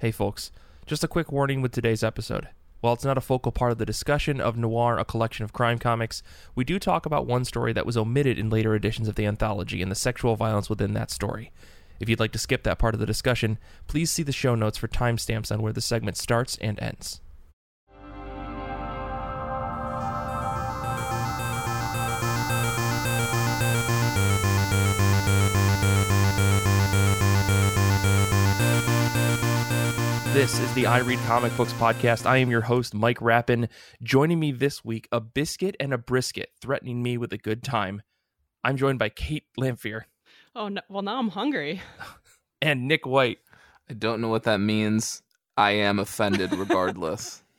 Hey, folks, just a quick warning with today's episode. While it's not a focal part of the discussion of Noir, a collection of crime comics, we do talk about one story that was omitted in later editions of the anthology and the sexual violence within that story. If you'd like to skip that part of the discussion, please see the show notes for timestamps on where the segment starts and ends. This is the I Read Comic Books podcast. I am your host, Mike Rappin. Joining me this week, a biscuit and a brisket, threatening me with a good time. I'm joined by Kate Lamphere Oh, no, well, now I'm hungry. and Nick White. I don't know what that means. I am offended regardless.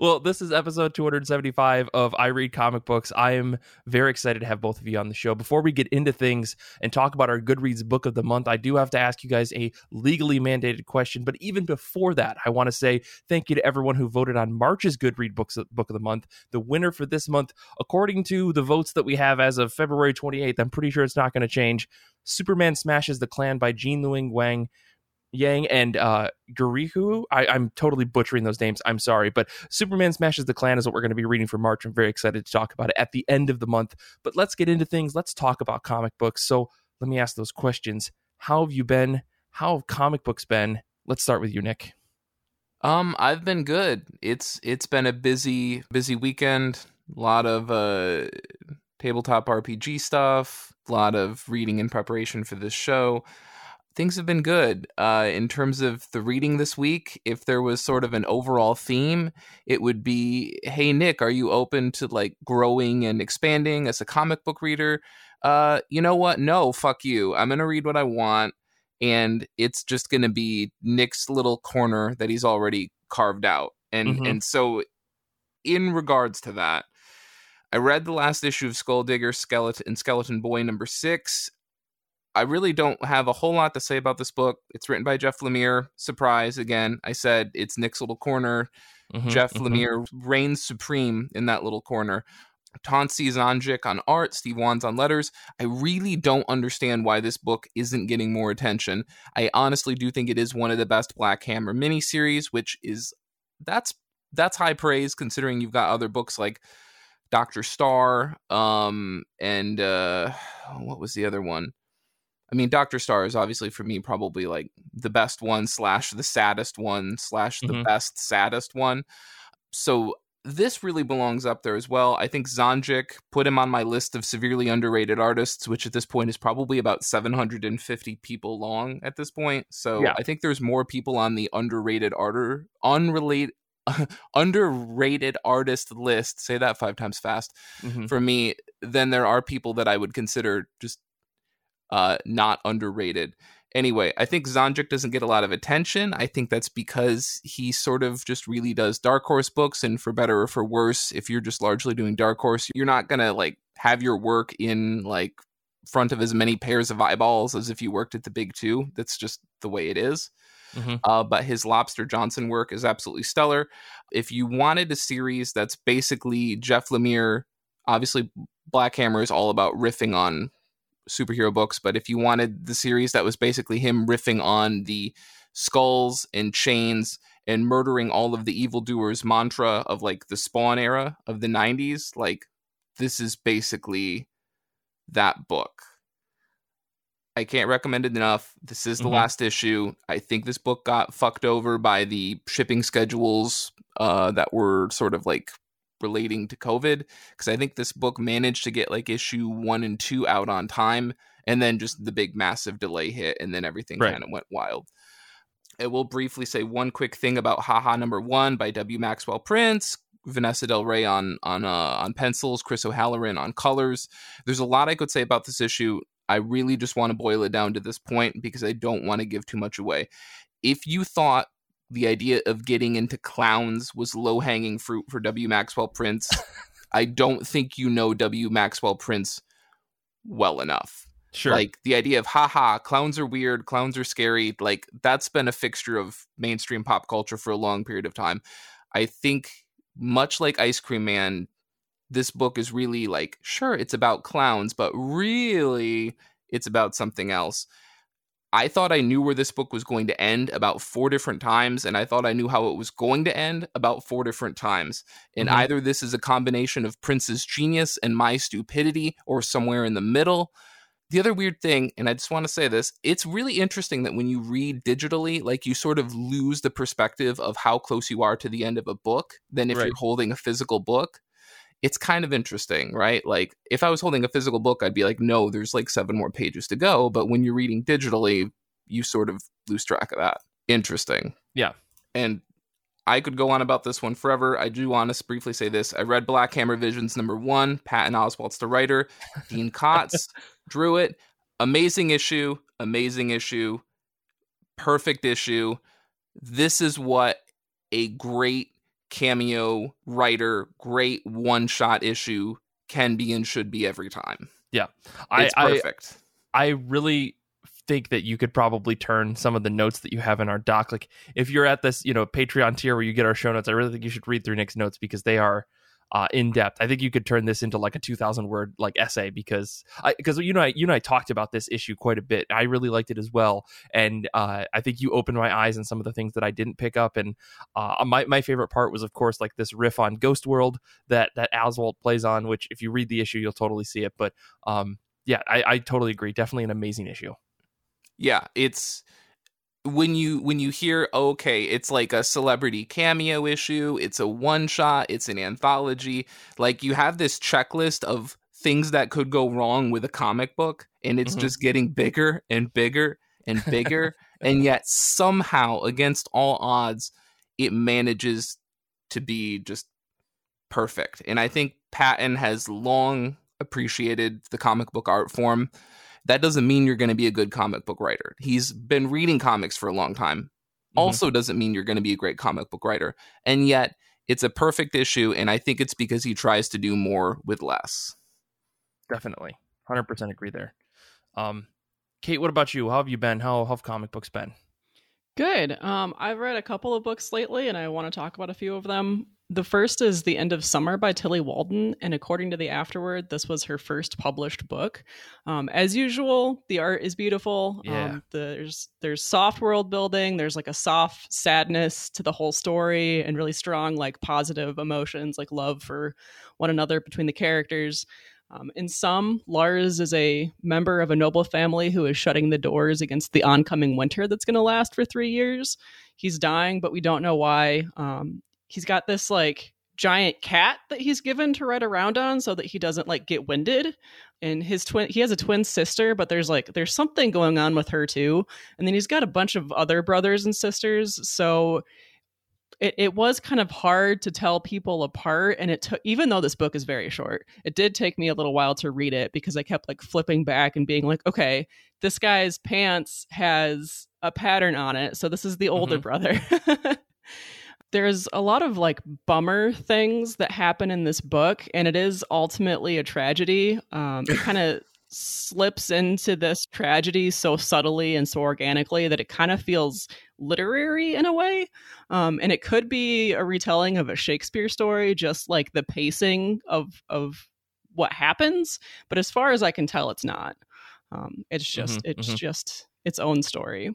well, this is episode 275 of I Read Comic Books. I am very excited to have both of you on the show. Before we get into things and talk about our Goodreads book of the month, I do have to ask you guys a legally mandated question. But even before that, I want to say thank you to everyone who voted on March's Goodread books book of the month. The winner for this month, according to the votes that we have as of February 28th, I'm pretty sure it's not going to change. Superman Smashes the Klan by Gene Luen Wang. Yang and uh, Gurihu. I, I'm totally butchering those names. I'm sorry, but Superman Smashes the Klan is what we're going to be reading for March. I'm very excited to talk about it at the end of the month. But let's get into things. Let's talk about comic books. So let me ask those questions. How have you been? How have comic books been? Let's start with you, Nick. Um, I've been good. It's it's been a busy busy weekend. A lot of uh tabletop RPG stuff. A lot of reading in preparation for this show things have been good uh, in terms of the reading this week. If there was sort of an overall theme, it would be, "Hey Nick, are you open to like growing and expanding as a comic book reader?" Uh, you know what? No, fuck you. I'm gonna read what I want, and it's just gonna be Nick's little corner that he's already carved out. And mm-hmm. and so, in regards to that. I read the last issue of Skulldigger Skeleton and Skeleton Boy number six. I really don't have a whole lot to say about this book. It's written by Jeff Lemire. Surprise again. I said it's Nick's little corner. Mm-hmm, Jeff mm-hmm. Lemire reigns supreme in that little corner. Tonci Zonjic on art, Steve Wands on letters. I really don't understand why this book isn't getting more attention. I honestly do think it is one of the best Black Hammer miniseries, which is that's that's high praise considering you've got other books like Doctor Star, um, and uh, what was the other one? I mean, Doctor Star is obviously for me probably like the best one slash the saddest one slash the mm-hmm. best saddest one. So this really belongs up there as well. I think Zonjic put him on my list of severely underrated artists, which at this point is probably about 750 people long at this point. So yeah. I think there's more people on the underrated art unrelated underrated artist list, say that five times fast, mm-hmm. for me, than there are people that I would consider just uh, not underrated. Anyway, I think Zonjic doesn't get a lot of attention. I think that's because he sort of just really does Dark Horse books, and for better or for worse, if you're just largely doing Dark Horse, you're not gonna like have your work in like front of as many pairs of eyeballs as if you worked at the big two. That's just the way it is. Mm-hmm. Uh, but his Lobster Johnson work is absolutely stellar. If you wanted a series that's basically Jeff Lemire, obviously Black Hammer is all about riffing on superhero books, but if you wanted the series that was basically him riffing on the skulls and chains and murdering all of the evildoers mantra of like the spawn era of the 90s, like this is basically that book. I can't recommend it enough. This is the mm-hmm. last issue. I think this book got fucked over by the shipping schedules uh, that were sort of like relating to COVID because I think this book managed to get like issue one and two out on time, and then just the big massive delay hit, and then everything right. kind of went wild. I will briefly say one quick thing about Haha Number One by W. Maxwell Prince. Vanessa Del Rey on on uh, on pencils, Chris O'Halloran on colors. There's a lot I could say about this issue. I really just want to boil it down to this point because I don't want to give too much away. If you thought the idea of getting into clowns was low hanging fruit for W. Maxwell Prince. I don't think you know W. Maxwell Prince well enough. Sure. Like the idea of haha, clowns are weird, clowns are scary, like that's been a fixture of mainstream pop culture for a long period of time. I think much like Ice Cream Man, this book is really like, sure, it's about clowns, but really it's about something else. I thought I knew where this book was going to end about four different times, and I thought I knew how it was going to end about four different times. And Mhm. either this is a combination of Prince's genius and my stupidity, or somewhere in the middle. The other weird thing, and I just want to say this, it's really interesting that when you read digitally, like you sort of lose the perspective of how close you are to the end of a book than if Right. you're holding a physical book. It's kind of interesting, right? Like if I was holding a physical book, I'd be like, no, there's like seven more pages to go. But when you're reading digitally, you sort of lose track of that. Interesting. Yeah. And I could go on about this one forever. I do want to briefly say this. I read Black Hammer Visions number one. Patton Oswalt's the writer. Dean Kotz drew it. Amazing issue. Amazing issue. Perfect issue. This is what a great cameo writer, great one shot issue can be and should be every time. Yeah. It's I perfect. I really think that you could probably turn some of the notes that you have in our doc. Like if you're at this, you know, Patreon tier where you get our show notes, I really think you should read through Nick's notes because they are uh, in depth. I think you could turn this into like a 2,000 word like essay because because you know I, you and I talked about this issue quite a bit. I really liked it as well, and uh, I think you opened my eyes on some of the things that I didn't pick up. And uh, my my favorite part was of course like this riff on Ghost World that that Oswalt plays on, which if you read the issue you'll totally see it. But um, yeah, I, I totally agree. Definitely an amazing issue. yeah it's when you when you hear okay it's like a celebrity cameo issue it's a one shot it's an anthology like you have this checklist of things that could go wrong with a comic book and it's Mhm. just getting bigger and bigger and bigger and yet somehow against all odds it manages to be just perfect and i think patton has long appreciated the comic book art form that doesn't mean you're going to be a good comic book writer. He's been reading comics for a long time. Mhm. Also, doesn't mean you're going to be a great comic book writer. And yet, it's a perfect issue. And I think it's because he tries to do more with less. Definitely, hundred percent agree there. Um, Kate, what about you? How have you been? How, how have comic books been? Good. Um, I've read a couple of books lately, and I want to talk about a few of them. The first is The End of Summer by Tillie Walden, and according to the afterword, this was her first published book. Um, as usual, the art is beautiful. Yeah. Um, there's there's soft world building. There's like a soft sadness to the whole story, and really strong like positive emotions, like love for one another between the characters. Um, in some, Lars is a member of a noble family who is shutting the doors against the oncoming winter that's going to last for three years. He's dying, but we don't know why. Um, he's got this like giant cat that he's given to ride around on so that he doesn't like get winded. And his twin, he has a twin sister, but there's like there's something going on with her too. And then he's got a bunch of other brothers and sisters. So it, it was kind of hard to tell people apart and it took even though this book is very short it did take me a little while to read it because i kept like flipping back and being like okay this guy's pants has a pattern on it so this is the older mm-hmm. brother there's a lot of like bummer things that happen in this book and it is ultimately a tragedy. Um, it kind of slips into this tragedy so subtly and so organically that it kind of feels literary in a way. Um, and it could be a retelling of a shakespeare story just like the pacing of of what happens but as far as i can tell it's not. Um, it's just Mhm, it's mhm. just its own story.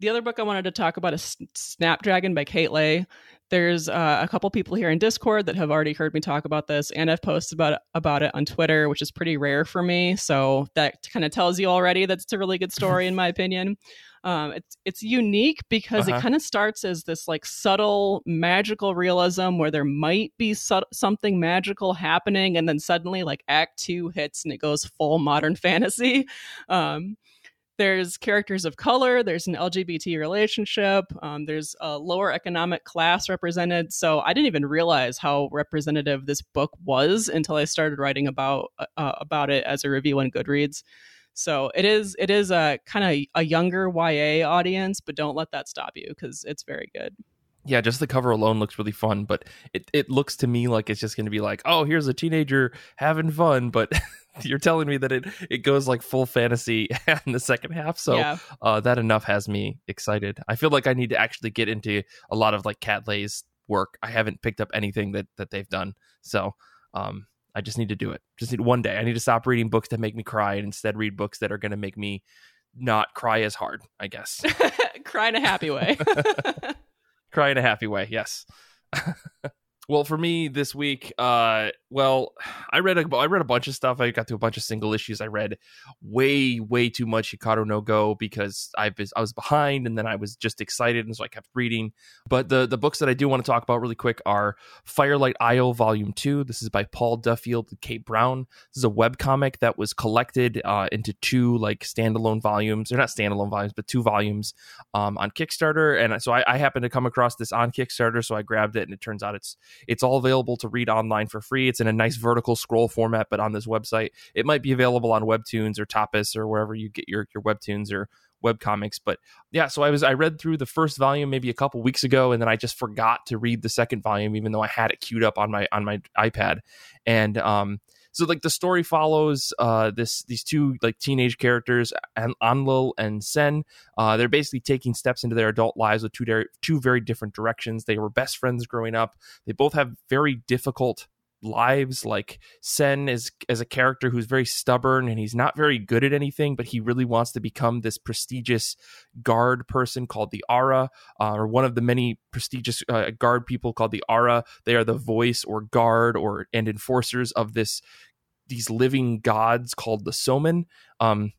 The other book i wanted to talk about is snapdragon by kat leyh there's uh, a couple people here in discord that have already heard me talk about this and i've posted about it, about it on twitter which is pretty rare for me so that kind of tells you already that it's a really good story in my opinion um, it's it's unique because Uh-huh. it kind of starts as this like subtle magical realism where there might be su- something magical happening, and then suddenly like Act Two hits and it goes full modern fantasy. Um, there's characters of color. There's an LGBT relationship. Um, there's a lower economic class represented. So I didn't even realize how representative this book was until I started writing about uh, about it as a review on Goodreads. So it is it is a kind of a younger YA audience, but don't let that stop you because it's very good. Yeah, just the cover alone looks really fun, but it, it looks to me like it's just going to be like, oh, here's a teenager having fun, but you're telling me that it it goes like full fantasy in the second half. So yeah, uh, that enough has me excited. I feel like I need to actually get into a lot of like Kat Leyh's work. I haven't picked up anything that that they've done, so um, I just need to do it. Just need one day. I need to stop reading books that make me cry and instead read books that are going to make me not cry as hard, I guess. Cry in a happy way. cry in a happy way, yes. Well, for me this week, uh, well, I read a I read a bunch of stuff. I got to a bunch of single issues. I read way way too much Hikaru no Go because I was I was behind, and then I was just excited, and so I kept reading. But the the books that I do want to talk about really quick are Firelight Isle Volume Two. This is by Paul Duffield and Kate Brown. This is a web comic that was collected uh, into two like standalone volumes. They're not standalone volumes, but two volumes um, on Kickstarter. And so I, I happened to come across this on Kickstarter, so I grabbed it, and it turns out it's it's all available to read online for free. It's in a nice vertical scroll format, but on this website, it might be available on Webtoons or Tapas or wherever you get your your Webtoons or web comics. But yeah, so I was I read through the first volume maybe a couple weeks ago, and then I just forgot to read the second volume, even though I had it queued up on my on my iPad. And um, so like the story follows uh this these two like teenage characters Anlil and Sen. Uh they're basically taking steps into their adult lives with two de- two very different directions. They were best friends growing up. They both have very difficult lives like sen is as a character who's very stubborn and he's not very good at anything but he really wants to become this prestigious guard person called the Ara uh, or one of the many prestigious uh, guard people called the Ara they are the voice or guard or and enforcers of this these living gods called the Soman um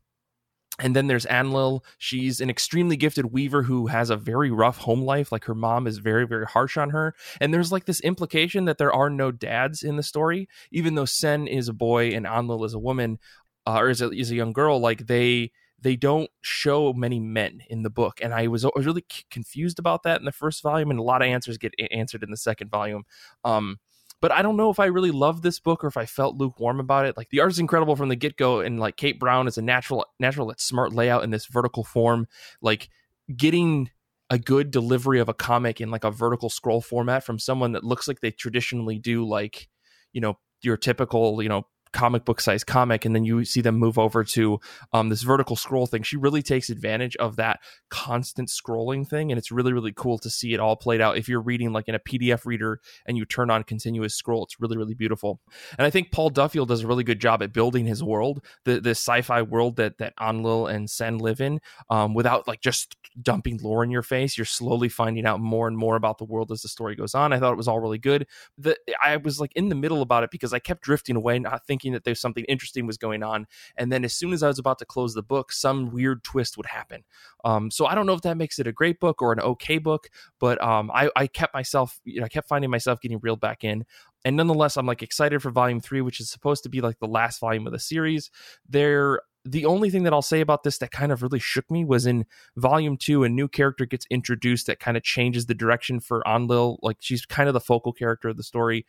and then there's Anlil. She's an extremely gifted weaver who has a very rough home life. Like her mom is very, very harsh on her. And there's like this implication that there are no dads in the story, even though Sen is a boy and Anlil is a woman, uh, or is a, is a young girl. Like they they don't show many men in the book, and I was, I was really c- confused about that in the first volume, and a lot of answers get answered in the second volume. Um, but I don't know if I really love this book or if I felt lukewarm about it. Like the art is incredible from the get go, and like Kate Brown is a natural, natural, smart layout in this vertical form. Like getting a good delivery of a comic in like a vertical scroll format from someone that looks like they traditionally do, like you know your typical you know comic book size comic and then you see them move over to um, this vertical scroll thing. She really takes advantage of that constant scrolling thing and it's really really cool to see it all played out. If you're reading like in a pdf reader and you turn on continuous scroll it's really really beautiful. And i think paul duffield does a really good job at building his world the, the sci-fi world that that anlil and sen live in um, without like just dumping lore in your face. You're slowly finding out more and more about the world as the story goes on. I thought it was all really good. The, i was like in the middle about it because i kept drifting away not thinking thinking that there's something interesting was going on. And then as soon as I was about to close the book, some weird twist would happen. Um, so I don't know if that makes it a great book or an okay book, but um, I, I kept myself, you know, I kept finding myself getting reeled back in. And nonetheless, I'm like excited for volume three, which is supposed to be like the last volume of the series. There the only thing that I'll say about this that kind of really shook me was in volume two, a new character gets introduced that kind of changes the direction for Anlil. Like she's kind of the focal character of the story.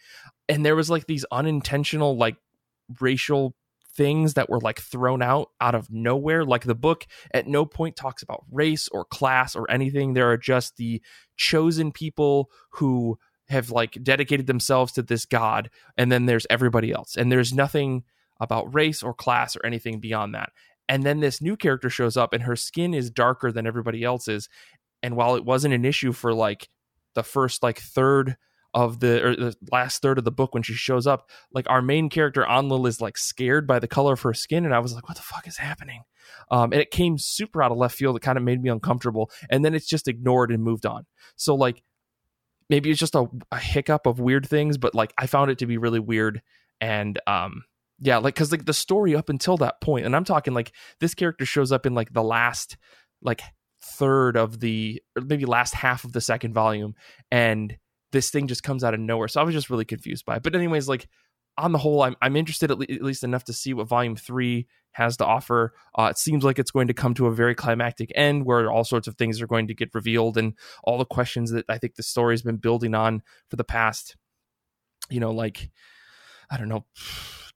And there was like these unintentional, like racial things that were like thrown out out of nowhere. Like the book at no point talks about race or class or anything. There are just the chosen people who have like dedicated themselves to this god and then there's everybody else. And there's nothing about race or class or anything beyond that. And then this new character shows up and her skin is darker than everybody else's. And while it wasn't an issue for like the first like third of the or the last third of the book when she shows up like our main character Anlil is like scared by the color of her skin and I was like what the fuck is happening? Um, and it came super out of left field. It kind of made me uncomfortable and then it's just ignored and moved on. So like maybe it's just a, a hiccup of weird things but like I found it to be really weird and um yeah like because like the story up until that point and I'm talking like this character shows up in like the last like third of the or maybe last half of the second volume and this thing just comes out of nowhere. So I was just really confused by it. But anyways, like on the whole, I'm I'm interested at, le- at least enough to see what Volume Three has to offer. Uh, it seems like it's going to come to a very climactic end where all sorts of things are going to get revealed and all the questions that I think the story's been building on for the past, you know, like I don't know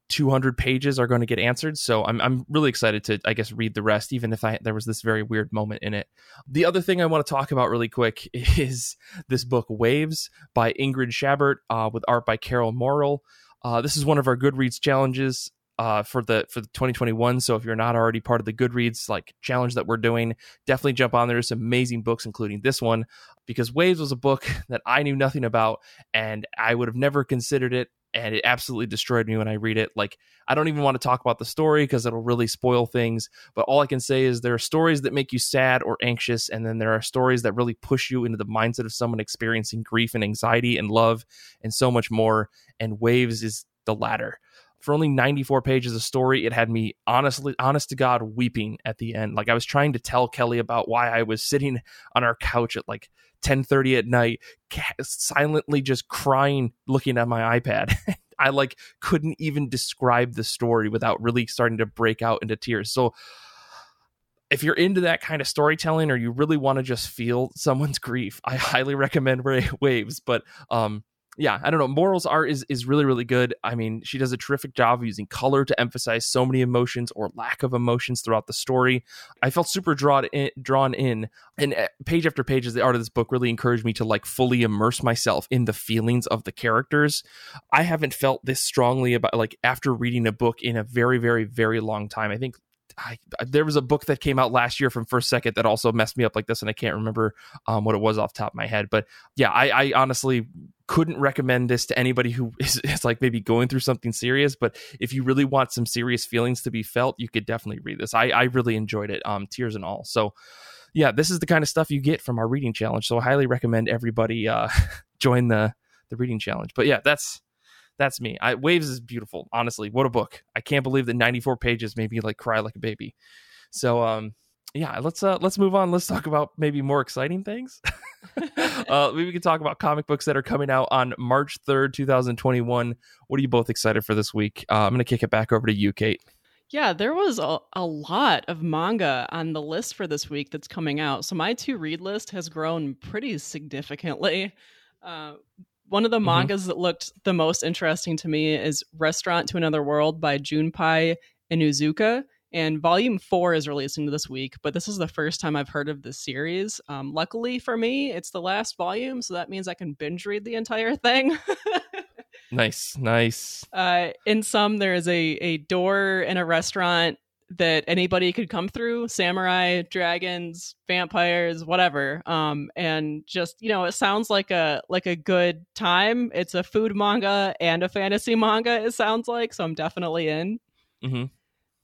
200 pages are going to get answered. So I'm I'm really excited to I guess read the rest, even if I there was this very weird moment in it. The other thing I want to talk about really quick is this book Waves by Ingrid Chabbert uh, with art by Carole Maurel. Uh, this is one of our Goodreads challenges. uh, for the for the 2021. So if you're not already part of the Goodreads like challenge that we're doing, definitely jump on there. There's amazing books, including this one, because Waves was a book that I knew nothing about, and I would have never considered it and it absolutely destroyed me when I read it. Like, I don't even want to talk about the story because it'll really spoil things. But all I can say is there are stories that make you sad or anxious, and then there are stories that really push you into the mindset of someone experiencing grief and anxiety and love and so much more. And Waves is the latter. For only 94 pages of story, it had me honestly, honest to God, weeping at the end. Like I was trying to tell Kelly about why I was sitting on our couch at like 10:30 at night, silently just crying, looking at my iPad. I like couldn't even describe the story without really starting to break out into tears. So if you're into that kind of storytelling or you really want to just feel someone's grief, I highly recommend Ray Waves. But um, yeah, I don't know. Maurel's art is is really really good. I mean, she does a terrific job of using color to emphasize so many emotions or lack of emotions throughout the story. I felt super drawn in, drawn in, and uh, page after page of the art of this book really encouraged me to like fully immerse myself in the feelings of the characters. I haven't felt this strongly about like after reading a book in a very very very long time. I think I, there was a book that came out last year from First Second that also messed me up like this, and I can't remember um, what it was off top of my head. But yeah, I, I honestly couldn't recommend this to anybody who is, is, like maybe going through something serious. But if you really want some serious feelings to be felt, you could definitely read this. I, I really enjoyed it, um, tears and all. So yeah, this is the kind of stuff you get from our reading challenge. So I highly recommend everybody uh, join the the reading challenge. But yeah, that's that's me. I, Waves is beautiful. Honestly, what a book! I can't believe that 94 pages made me like cry like a baby. So um, yeah, let's uh let's move on. Let's talk about maybe more exciting things. uh, maybe we can talk about comic books that are coming out on March 3rd, 2021. What are you both excited for this week? Uh, I'm going to kick it back over to you, Kate. Yeah, there was a, a lot of manga on the list for this week that's coming out. So my to read list has grown pretty significantly. Uh, one of the mm-hmm. mangas that looked the most interesting to me is Restaurant to Another World by Junpei Inuzuka. And volume four is releasing this week, but this is the first time I've heard of this series. Um, luckily for me, it's the last volume, so that means I can binge read the entire thing. nice, nice. Uh, in some, there is a, a door in a restaurant that anybody could come through samurai dragons vampires whatever um and just you know it sounds like a like a good time. It's a food manga and a fantasy manga it sounds like so i'm definitely in. Mm-hmm.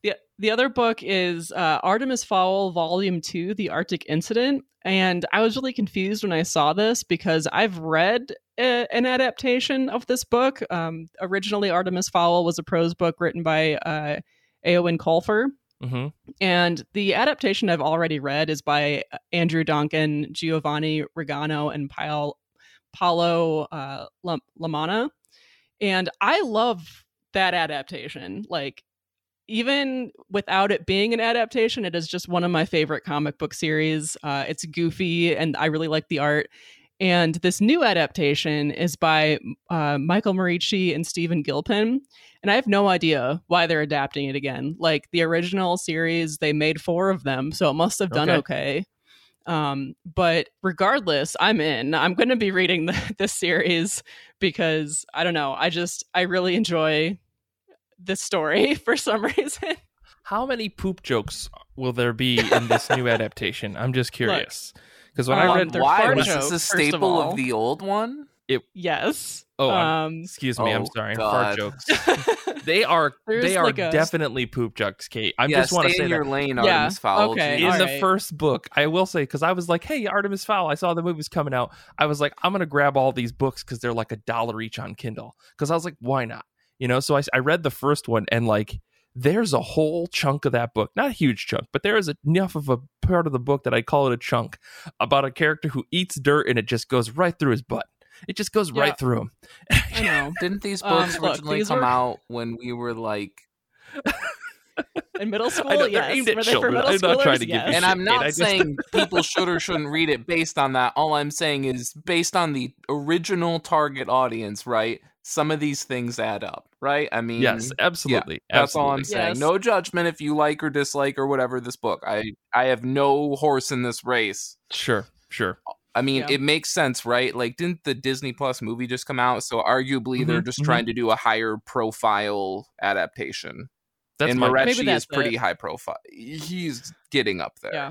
the, the other book is uh, artemis fowl volume 2 the arctic incident and i was really confused when i saw this because i've read a, an adaptation of this book. Um, originally artemis fowl was a prose book written by uh, Eoin Colfer. Mm-hmm. And the adaptation I've already read is by uh, Andrew Donkin, Giovanni Rigano, and Paolo, Paolo uh, Lamanna. And I love that adaptation. Like, even without it being an adaptation, it is just one of my favorite comic book series. Uh, it's goofy, and I really like the art. And this new adaptation is by uh, Michael Moreci and Stephen Gilpin. And I have no idea why they're adapting it again. Like the original series, they made four of them, so it must have done okay. okay. Um, but regardless, I'm in. I'm going to be reading the, this series because I don't know. I just, I really enjoy this story for some reason. How many poop jokes will there be in this new adaptation? I'm just curious. Look, because when um, I read their why was this a staple of, of, the old one? It yes. Oh, um, excuse me. Oh, I'm sorry. God. Fart jokes. they are they are like a... definitely poop jokes, Kate. I yeah, just want to say your that. lane, yeah. Artemis Fowl. Okay. In the first book, I will say because I was like, "Hey, Artemis Fowl!" I saw the movies coming out. I was like, "I'm gonna grab all these books because they're like a dollar each on Kindle." Because I was like, "Why not?" You know. So I I read the first one and like there's a whole chunk of that book, not a huge chunk, but there is enough of a part of the book that I call it a chunk about a character who eats dirt and it just goes right through his butt. It just goes yeah. right through him. I know. Didn't these um, books um, originally look, come were... out when we were like in middle school? Know, yes. Were they for middle I'm not trying to give yes. And I'm not just... saying people should or shouldn't read it based on that. All I'm saying is based on the original target audience, right? Some of these things add up, right? I mean, yes, absolutely. Yeah, that's absolutely. all I'm saying. Yes. No judgment if you like or dislike or whatever this book. I I have no horse in this race. Sure, sure. I mean, yeah. it makes sense, right? Like, didn't the Disney Plus movie just come out? So arguably, mm-hmm, they're just mm-hmm. trying to do a higher profile adaptation. That's and my Maybe that's is pretty it. high profile. He's getting up there. Yeah.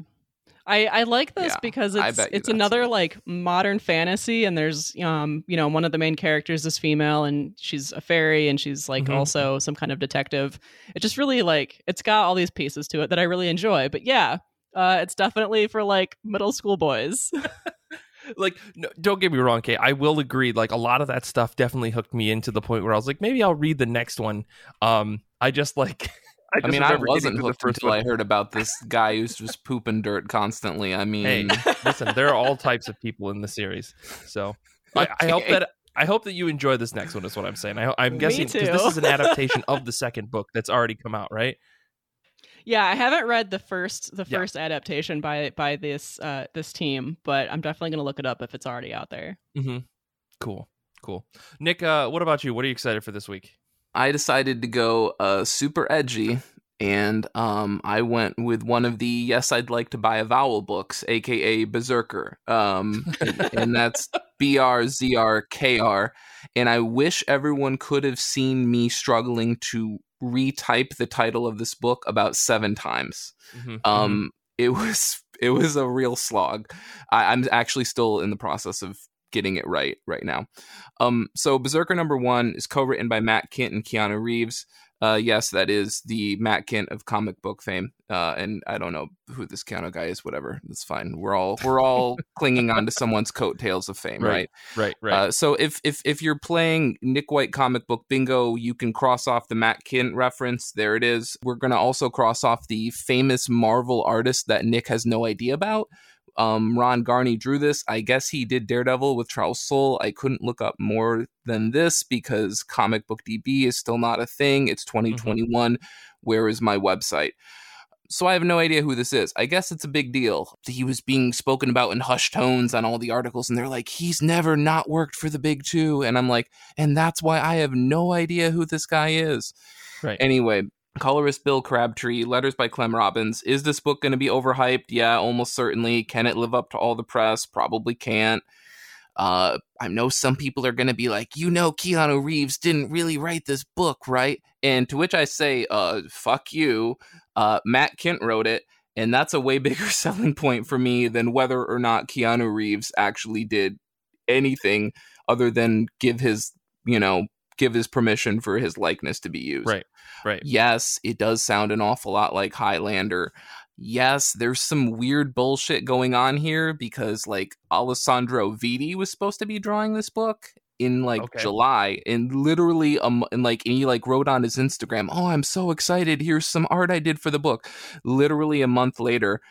I, I like this Yeah, because it's it's another it. like modern fantasy and there's um you know one of the main characters is female and she's a fairy and she's like Mhm. also some kind of detective. It just really like it's got all these pieces to it that I really enjoy. But yeah, uh it's definitely for like middle school boys. like no, don't get me wrong kate i will agree like a lot of that stuff definitely hooked me into the point where i was like maybe i'll read the next one um i just like i, I mean, I wasn't to the hooked first until one. I heard about this guy who's just pooping dirt constantly. I mean, hey listen there are all types of people in the series so I, I hope that I hope that you enjoy this next one. Is what I'm saying. I, I'm guessing because this is an adaptation of the second book that's already come out, right? yeah, I haven't read the first the Yeah. first adaptation by by this uh this team, but I'm definitely gonna look it up if it's already out there. Mm-hmm. Cool, cool. Nick, uh, what about you? What are you excited for this week? I decided to go uh, super edgy, and um, I went with one of the Yes, I'd Like to Buy a Vowel books, aka Berserker, um, and, that's B R Z R K R. And I wish everyone could have seen me struggling to retype the title of this book about seven times. Mm-hmm. Um, it was it was a real slog. I, I'm actually still in the process of getting it right right now. Um, so Berserker number one is co-written by Matt Kindt and Keanu Reeves. Uh, yes, that is the Matt Kindt of comic book fame. Uh, and I don't know who this Keanu guy is. Whatever, that's fine. We're all we're all clinging on to someone's coattails of fame, Right. right? right, right. Uh, so if if if you're playing Nick White comic book bingo, you can cross off the Matt Kindt reference. There it is. We're gonna also cross off the famous Marvel artist that Nick has no idea about. Um, Ron Garney drew this. I guess he did Daredevil with Charles Soule. I couldn't look up more than this because Comic Book DB is still not a thing. It's 2021. Where is my website? So I have no idea who this is. I guess it's a big deal. He was being spoken about in hushed tones on all the articles, and they're like, he's never not worked for the big two. And I'm like, and that's why I have no idea who this guy is. right. Anyway, colorist Bill Crabtree, letters by Clem Robins. Is this book going to be overhyped? Yeah, almost certainly. Can it live up to all the press? Probably can't. Uh, I know some people are going to be like, you know, Keanu Reeves didn't really write this book, right? And to which I say, uh, fuck you. Uh, Matt Kindt wrote it, and that's a way bigger selling point for me than whether or not Keanu Reeves actually did anything other than give his, you know, give his permission for his likeness to be used. Right. right. Yes, it does sound an awful lot like Highlander. Yes, there's some weird bullshit going on here because like Alessandro Vitti was supposed to be drawing this book in like Okay. July and literally um and like and he like wrote on his Instagram, "Oh, I'm so excited. Here's some art I did for the book." Literally a month later,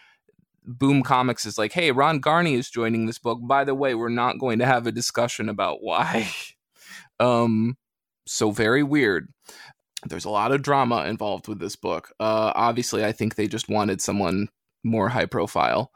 Boom Comics is like, "Hey, Ron Garney is joining this book. By the way, we're not going to have a discussion about why." um so very weird there's a lot of drama involved with this book. Uh, obviously, I think they just wanted someone more high profile.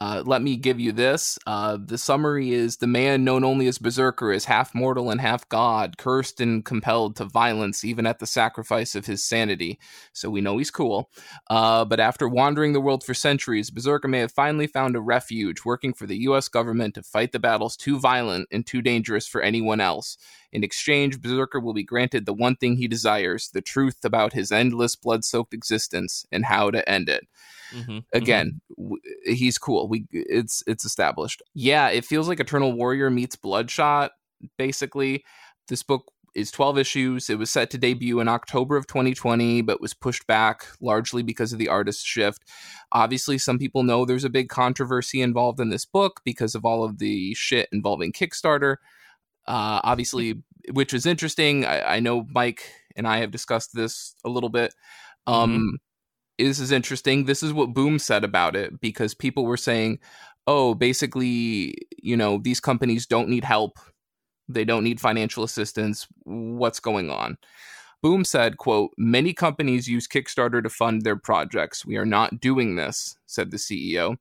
Uh, let me give you this. Uh, the summary is the man known only as Berserker is half mortal and half god, cursed and compelled to violence, even at the sacrifice of his sanity. So we know he's cool. Uh, but after wandering the world for centuries, Berserker may have finally found a refuge, working for the U.S. government to fight the battles too violent and too dangerous for anyone else. In exchange, Berserker will be granted the one thing he desires the truth about his endless blood soaked existence and how to end it. Mhm, Again, w- he's cool. We it's it's established. Yeah, it feels like Eternal Warrior meets Bloodshot basically. This book is 12 issues. It was set to debut in October of 2020 but was pushed back largely because of the artist shift. Obviously, some people know there's a big controversy involved in this book because of all of the shit involving Kickstarter. Uh, obviously, which is interesting. I, I know Mike and I have discussed this a little bit. Um, This is interesting. This is what Boom said about it because people were saying, oh, basically, you know, these companies don't need help. They don't need financial assistance. What's going on? Boom said, quote, many companies use Kickstarter to fund their projects. We are not doing this, said the CEO.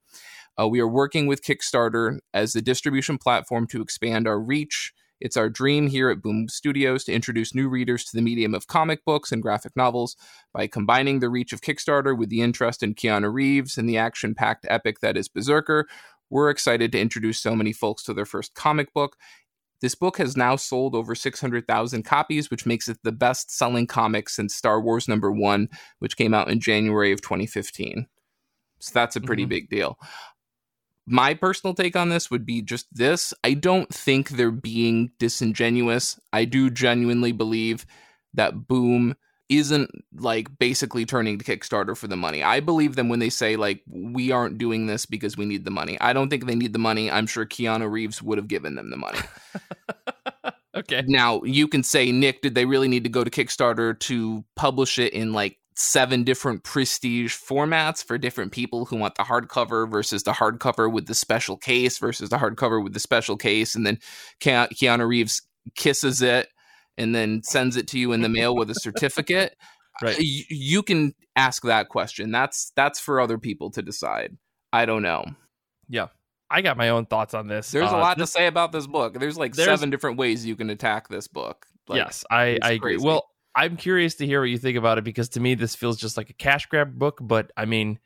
Uh, we are working with Kickstarter as the distribution platform to expand our reach. It's our dream here at Boom Studios to introduce new readers to the medium of comic books and graphic novels by combining the reach of Kickstarter with the interest in Keanu Reeves and the action packed epic that is Berserker. We're excited to introduce so many folks to their first comic book. This book has now sold over 600,000 copies, which makes it the best selling comic since Star Wars number one, which came out in January of 2015. So that's a pretty mm-hmm. big deal. My personal take on this would be just this I don't think they're being disingenuous. I do genuinely believe that Boom isn't like basically turning to Kickstarter for the money. I believe them when they say like we aren't doing this because we need the money. I don't think they need the money. I'm sure Keanu Reeves would have given them the money. okay. Now, you can say Nick, did they really need to go to Kickstarter to publish it in like seven different prestige formats for different people who want the hardcover versus the hardcover with the special case versus the hardcover with the special case and then Ke- Keanu Reeves kisses it and then sends it to you in the mail with a certificate. Right. You, you can ask that question. That's that's for other people to decide. I don't know. Yeah. I got my own thoughts on this. There's uh, a lot this, to say about this book. There's like there's, seven different ways you can attack this book. Like, yes i i agree. well i'm curious to hear what you think about it because to me this feels just like a cash grab book but i mean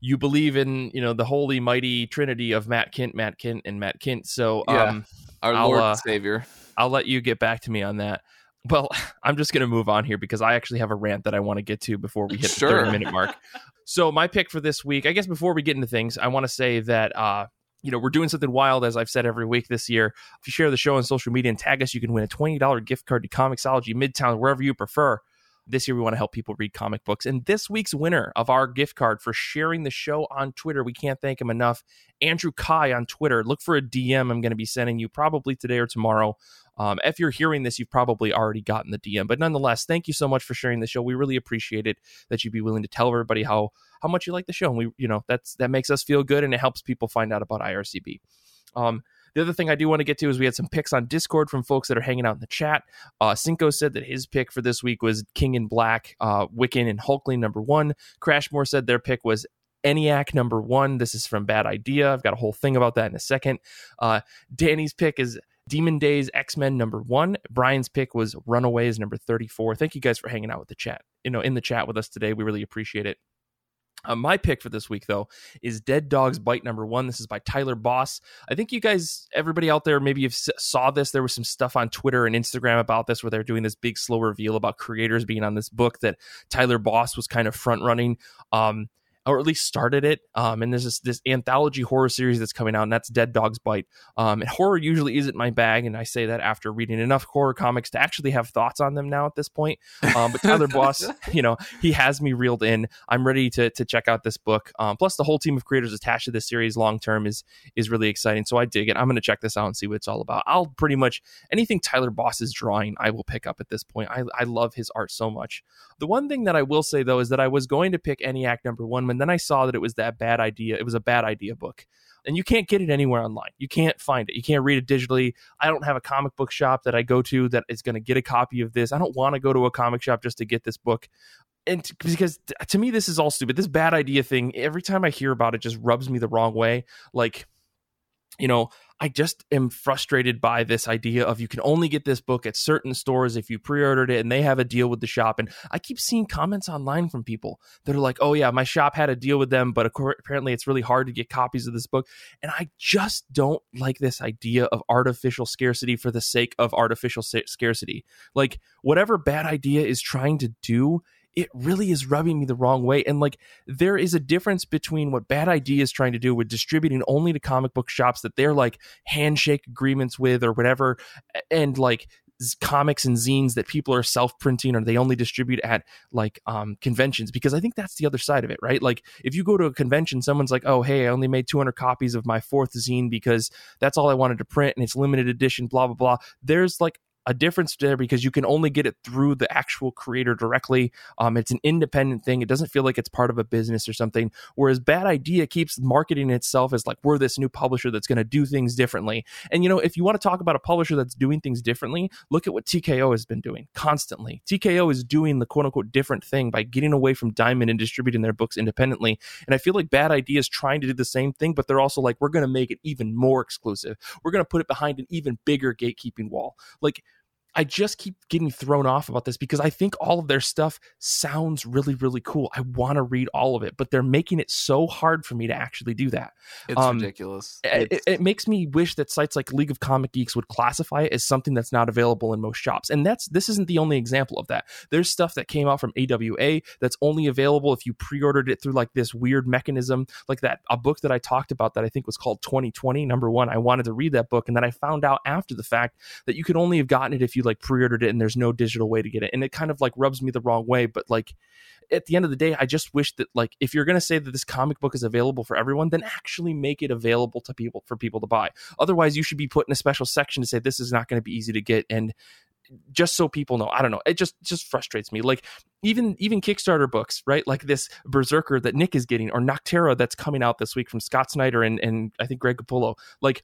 you believe in you know the holy mighty trinity of matt Kindt, matt Kindt, and matt Kindt. so yeah. um our I'll, lord uh, savior I'll let you get back to me on that. Well, I'm just going to move on here because I actually have a rant that I want to get to before we hit sure. the 30 minute mark. so, my pick for this week, I guess before we get into things, I want to say that uh, you know, we're doing something wild, as I've said every week this year. If you share the show on social media and tag us, you can win a $20 gift card to Comixology Midtown, wherever you prefer. This year, we want to help people read comic books. And this week's winner of our gift card for sharing the show on Twitter, we can't thank him enough. Andrew Kai on Twitter. Look for a DM I'm going to be sending you probably today or tomorrow. Um, if you're hearing this, you've probably already gotten the DM. But nonetheless, thank you so much for sharing the show. We really appreciate it that you'd be willing to tell everybody how how much you like the show. And we, you know, that's that makes us feel good and it helps people find out about IRCB. Um, the other thing I do want to get to is we had some picks on Discord from folks that are hanging out in the chat. Uh, Cinco said that his pick for this week was King in Black, uh, Wiccan, and Hulkling number one. Crashmore said their pick was ENIAC number one. This is from Bad Idea. I've got a whole thing about that in a second. Uh, Danny's pick is Demon Days X Men number one. Brian's pick was Runaways number 34. Thank you guys for hanging out with the chat, you know, in the chat with us today. We really appreciate it. Uh, my pick for this week, though, is Dead Dogs Bite number one. This is by Tyler Boss. I think you guys, everybody out there, maybe you saw this. There was some stuff on Twitter and Instagram about this where they're doing this big, slow reveal about creators being on this book that Tyler Boss was kind of front running. Um, or at least started it. Um, and there's this, this anthology horror series that's coming out, and that's Dead Dogs Bite. Um, and horror usually isn't my bag, and I say that after reading enough horror comics to actually have thoughts on them now at this point. Um, but Tyler Boss, you know, he has me reeled in. I'm ready to to check out this book. Um, plus, the whole team of creators attached to this series long term is is really exciting. So I dig it. I'm going to check this out and see what it's all about. I'll pretty much anything Tyler Boss is drawing, I will pick up at this point. I I love his art so much. The one thing that I will say though is that I was going to pick ENIAC number one, but then I saw that it was that bad idea. It was a bad idea book. And you can't get it anywhere online. You can't find it. You can't read it digitally. I don't have a comic book shop that I go to that is going to get a copy of this. I don't want to go to a comic shop just to get this book and t- because t- to me this is all stupid this bad idea thing every time i hear about it just rubs me the wrong way like you know I just am frustrated by this idea of you can only get this book at certain stores if you pre-ordered it and they have a deal with the shop. And I keep seeing comments online from people that are like, "Oh yeah, my shop had a deal with them, but apparently it's really hard to get copies of this book." And I just don't like this idea of artificial scarcity for the sake of artificial scarcity. Like whatever bad idea is trying to do it really is rubbing me the wrong way. And like, there is a difference between what Bad Idea is trying to do with distributing only to comic book shops that they're like handshake agreements with or whatever, and like comics and zines that people are self-printing or they only distribute at like um, conventions. Because i think that's the other side of it right? Like if you go to a convention someone's like oh hey i only made 200 copies of my fourth zine because that's all i wanted to print and it's limited edition blah blah blah. There's like a difference there because you can only get it through the actual creator directly. Um, it's an independent thing. It doesn't feel like it's part of a business or something. Whereas Bad Idea keeps marketing itself as like we're this new publisher that's going to do things differently. And you know, if you want to talk about a publisher that's doing things differently, look at what TKO has been doing constantly. TKO is doing the quote unquote different thing by getting away from Diamond and distributing their books independently. And I feel like Bad Idea is trying to do the same thing, but they're also like we're going to make it even more exclusive. We're going to put it behind an even bigger gatekeeping wall. Like I just keep getting thrown off about this because I think all of their stuff sounds really, really cool. I want to read all of it, but they're making it so hard for me to actually do that. It's um, ridiculous. It, it, it, makes me wish that sites like League of Comic Geeks would classify it as something that's not available in most shops. And that's this isn't the only example of that. There's stuff that came out from AWA that's only available if you pre-ordered it through like this weird mechanism, like that a book that I talked about that I think was called 2020. Number one, I wanted to read that book, and then I found out after the fact that you could only have gotten it if you you like pre-ordered it and there's no digital way to get it. And it kind of like rubs me the wrong way but like at the end of the day i just wish that like if you're going to say that this comic book is available for everyone then actually make it available to people for people to buy. Otherwise you should be put in a special section to say this is not going to be easy to get and just so people know. I don't know. It just just frustrates me. Like even even kickstarter books right? Like this berserker that nick is getting or nocterra that's coming out this week from scott snyder and and i think greg capullo. Like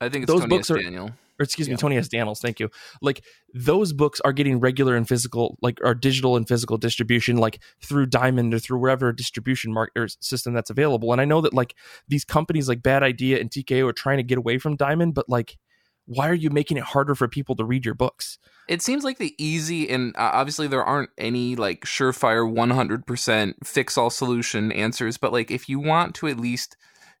i think those Tony books S. are daniel or excuse yeah. me, Tony S. Daniels. Thank you. Like those books are getting regular and physical, like our digital and physical distribution, like through Diamond or through wherever distribution market or system that's available. And I know that like these companies like Bad Idea and TKO are trying to get away from Diamond, but like, why are you making it harder for people to read your books? It seems like the easy and uh, obviously there aren't any like surefire 100% fix all solution answers, but like if you want to at least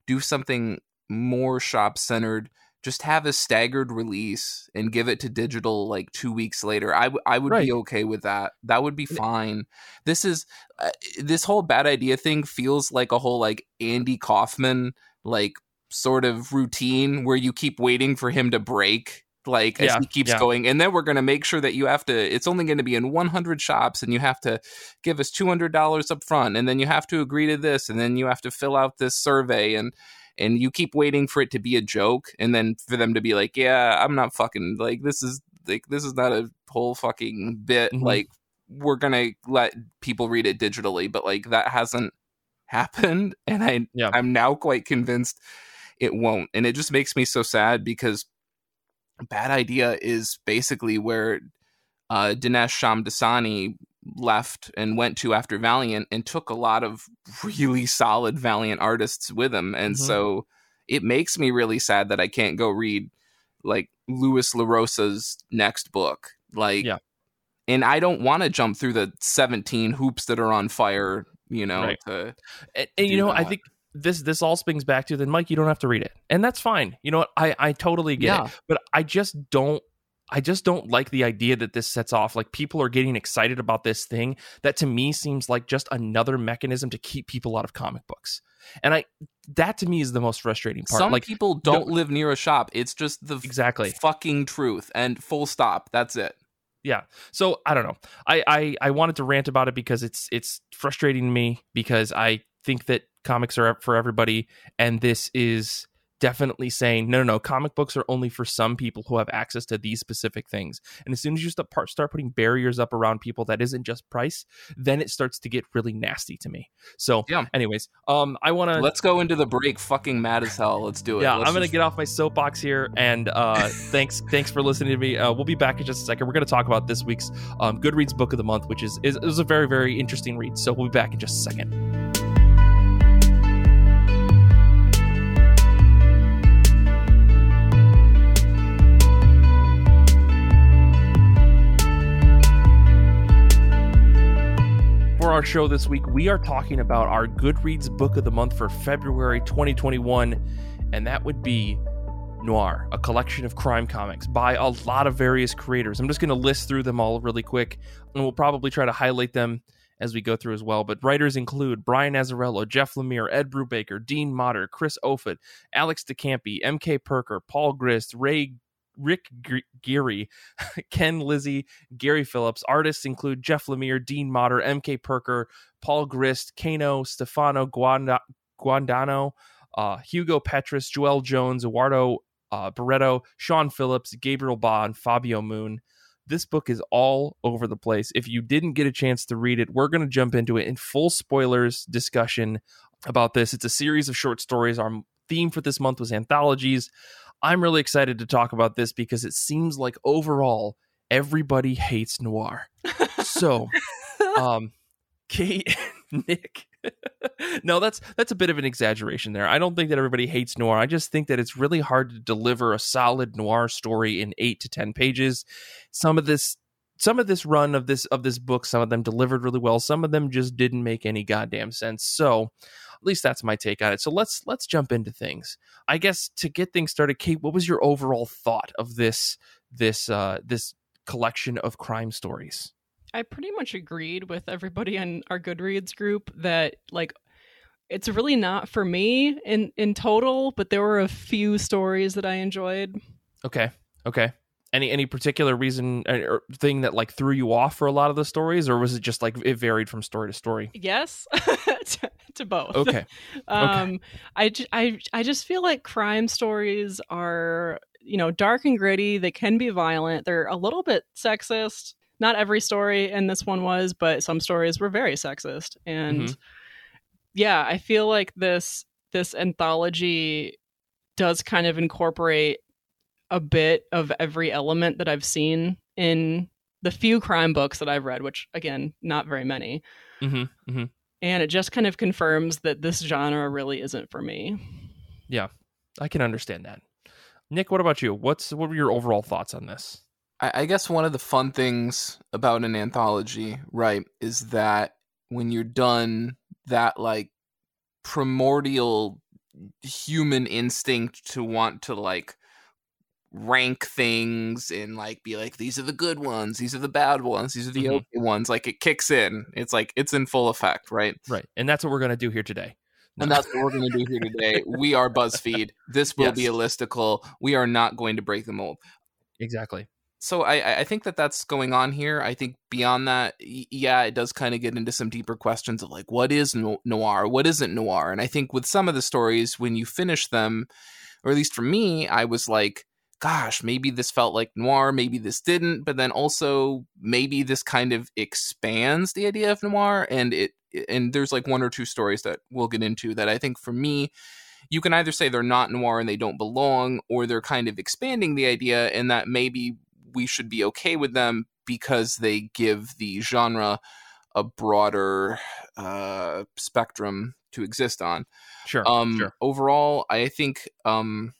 do something more shop centered just have a staggered release and give it to digital like two weeks later. I, w- I would right. be okay with that. That would be fine. This is uh, this whole bad idea thing feels like a whole like Andy Kaufman like sort of routine where you keep waiting for him to break like yeah, as he keeps yeah. going and then we're going to make sure that you have to it's only going to be in 100 shops and you have to give us $200 up front and then you have to agree to this and then you have to fill out this survey and and you keep waiting for it to be a joke and then for them to be like yeah i'm not fucking like this is like this is not a whole fucking bit mm-hmm. like we're gonna let people read it digitally but like that hasn't happened and i yeah. i'm now quite convinced it won't and it just makes me so sad because bad idea is basically where uh dinesh shamdasani left and went to after Valiant and took a lot of really solid Valiant artists with him. And mm-hmm. so it makes me really sad that I can't go read like Lewis LaRosa's next book. Like, yeah. and I don't want to jump through the 17 hoops that are on fire, you know, right. to, and, and you know, that. I think this this all springs back to then mike you don't have to read it and that's fine you know what i i totally get yeah. it but i just don't I just don't like the idea that this sets off. Like people are getting excited about this thing that to me seems like just another mechanism to keep people out of comic books. And I that to me is the most frustrating part. Some like people don't live near a shop. It's just the exactly fucking truth and full stop. That's it. Yeah. So I don't know. I, I I wanted to rant about it because it's it's frustrating me because I think that comics are for everybody and this is definitely saying no, no, no. Comic books are only for some people who have access to these specific things. And as soon as you start start putting barriers up around people that isn't just price, then it starts to get really nasty to me. So, yeah. Anyways, um, I want to let's go into the break. Fucking mad as hell. Let's do it. Yeah, let's I'm gonna just... get off my soapbox here, and uh, thanks, thanks for listening to me. Uh, we'll be back in just a second. We're gonna talk about this week's um, Goodreads book of the month, which is is, is a very very interesting read. So we'll be back in just a second. Our show this week, we are talking about our Goodreads book of the month for February 2021, and that would be Noir, a collection of crime comics by a lot of various creators. I'm just going to list through them all really quick, and we'll probably try to highlight them as we go through as well. But writers include Brian Azzarello, Jeff Lemire, Ed Brubaker, Dean Motter, Chris Offutt, Alex de Campi, M.K. Perker, Paul Grist, Ray Rick Geary, Ken Lizzi, Gary Phillips. Artists include Jeff Lemire, Dean Motter, M.K. Perker, Paul Grist, Kano, Stefano Guanda- Guandano, uh, Hugo Petrus, Joëlle Jones, Eduardo uh, Barreto, Sean Phillips, Gabriel Ba, Fabio Moon. This book is all over the place. If you didn't get a chance to read it, we're going to jump into it in full spoilers discussion about this. It's a series of short stories. Our theme for this month was anthologies. I'm really excited to talk about this because it seems like overall everybody hates noir. so, um, Kate, Nick. no, that's that's a bit of an exaggeration there. I don't think that everybody hates noir. I just think that it's really hard to deliver a solid noir story in 8 to 10 pages. Some of this some of this run of this of this book, some of them delivered really well, some of them just didn't make any goddamn sense. So, at least that's my take on it. So let's let's jump into things. I guess to get things started, Kate, what was your overall thought of this this uh this collection of crime stories? I pretty much agreed with everybody in our Goodreads group that like it's really not for me in in total, but there were a few stories that I enjoyed. Okay. Okay. Any any particular reason uh, or thing that like threw you off for a lot of the stories, or was it just like it varied from story to story? Yes, to, to, both. Okay. um, okay. I, I I just feel like crime stories are you know dark and gritty. They can be violent. They're a little bit sexist not every story in this one was, but some stories were very sexist. And mm-hmm. yeah, I feel like this this anthology does kind of incorporate a bit of every element that I've seen in the few crime books that I've read, which again, not very many. Mm-hmm, mm-hmm. And it just kind of confirms that this genre really isn't for me. Yeah, I can understand that. Nick, what about you? What's what were your overall thoughts on this? I, I guess one of the fun things about an anthology, right, is that when you're done, that like primordial human instinct to want to like rank things and like be like these are the good ones these are the bad ones these are the mm-hmm. okay ones like it kicks in. It's like it's in full effect right? Right and that's what we're going to do here today. And that's what we're going to do here today. We are buzzfeed. This will yes. be a listicle we are not going to break the mold. Exactly. So I, I think that that's going on here. I think beyond that, yeah, it does kind of get into some deeper questions of like what is noir, what isn't noir, and I think with some of the stories when you finish them, or at least for me, I was like, gosh, maybe this felt like noir, maybe this didn't, but then also maybe this kind of expands the idea of noir, and it and there's like one or two stories that we'll get into that I think for me you can either say they're not noir and they don't belong, or they're kind of expanding the idea and that maybe we should be okay with them because they give the genre a broader uh, spectrum to exist on. Sure. Um, sure. Overall, I think um,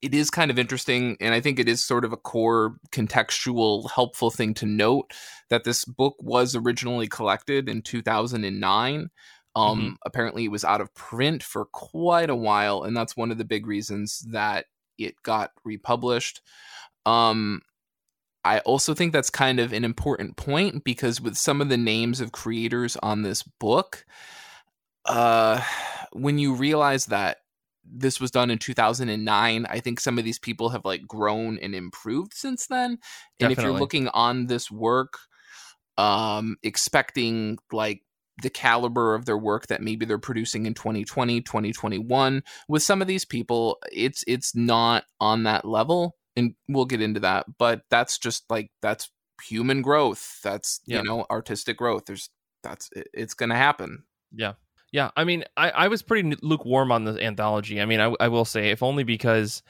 it is kind of interesting, and I think it is sort of a core contextual, helpful thing to note that this book was originally collected in 2009. Um, mm-hmm. Apparently, it was out of print for quite a while, and that's one of the big reasons that it got republished. Um, I also think that's kind of an important point because with some of the names of creators on this book, uh, when you realize that this was done in 2009, I think some of these people have like grown and improved since then. And Definitely. if you're looking on this work, um, expecting like the caliber of their work that maybe they're producing in 2020 2021 with some of these people it's it's not on that level and we'll get into that but that's just like that's human growth that's yeah. you know artistic growth there's that's it's gonna happen yeah yeah i mean i i was pretty lukewarm on the anthology. I mean i, I will say if only because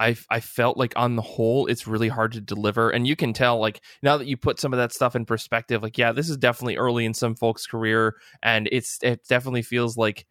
I, I felt like on the whole it's really hard to deliver. And you can tell like now that you put some of that stuff in perspective like yeah this is definitely early in some folks career and it's it definitely feels like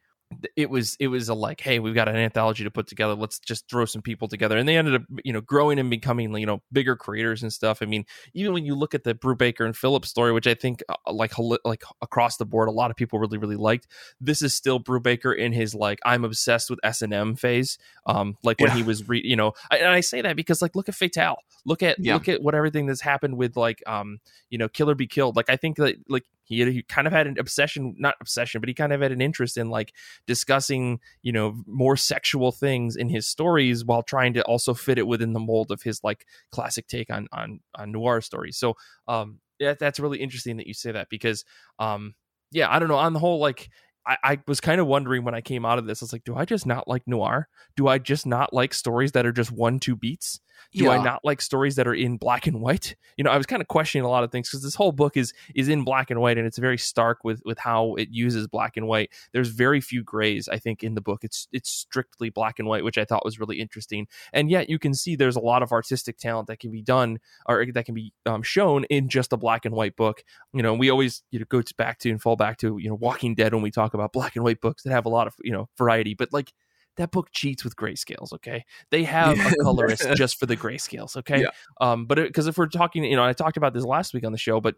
it was it was a like hey we've got an anthology to put together. Let's just throw some people together. And they ended up you know growing and becoming you know bigger creators and stuff. I mean even when you look at the brubaker and phillips story which i think uh, like like across the board a lot of people really really liked this is still brubaker in his like i'm obsessed with s&m phase um like when yeah. he was re- you know I, and i say that because like look at fatale look at yeah. look at what everything that's happened with like um you know killer Be Killed. Like i think that like he, he kind of had an obsession not obsession but he kind of had an interest in like discussing you know more sexual things in his stories while trying to also fit it within the mold of his like classic take on on on noir stories so um yeah, that's really interesting that you say that because um yeah i don't know on the whole like I, I, was kind of wondering when I came out of this, I was like, do I just not like noir? Do I just not like stories that are just one, two beats? Do I not like stories that are in black and white? You know, I was kind of questioning a lot of things because this whole book is is in black and white, and it's very stark with with how it uses black and white. There's very few grays, I think, in the book. It's it's strictly black and white, which I thought was really interesting. And yet, you can see there's a lot of artistic talent that can be done or that can be um, shown in just a black and white book. You know, we always you know go to- back to and fall back to you know Walking Dead when we talk about black and white books that have a lot of you know variety, but like that book cheats with grayscales. Okay, they have a colorist just for the grayscales. Okay, Yeah. um, but because if we're talking, you know, I talked about this last week on the show, but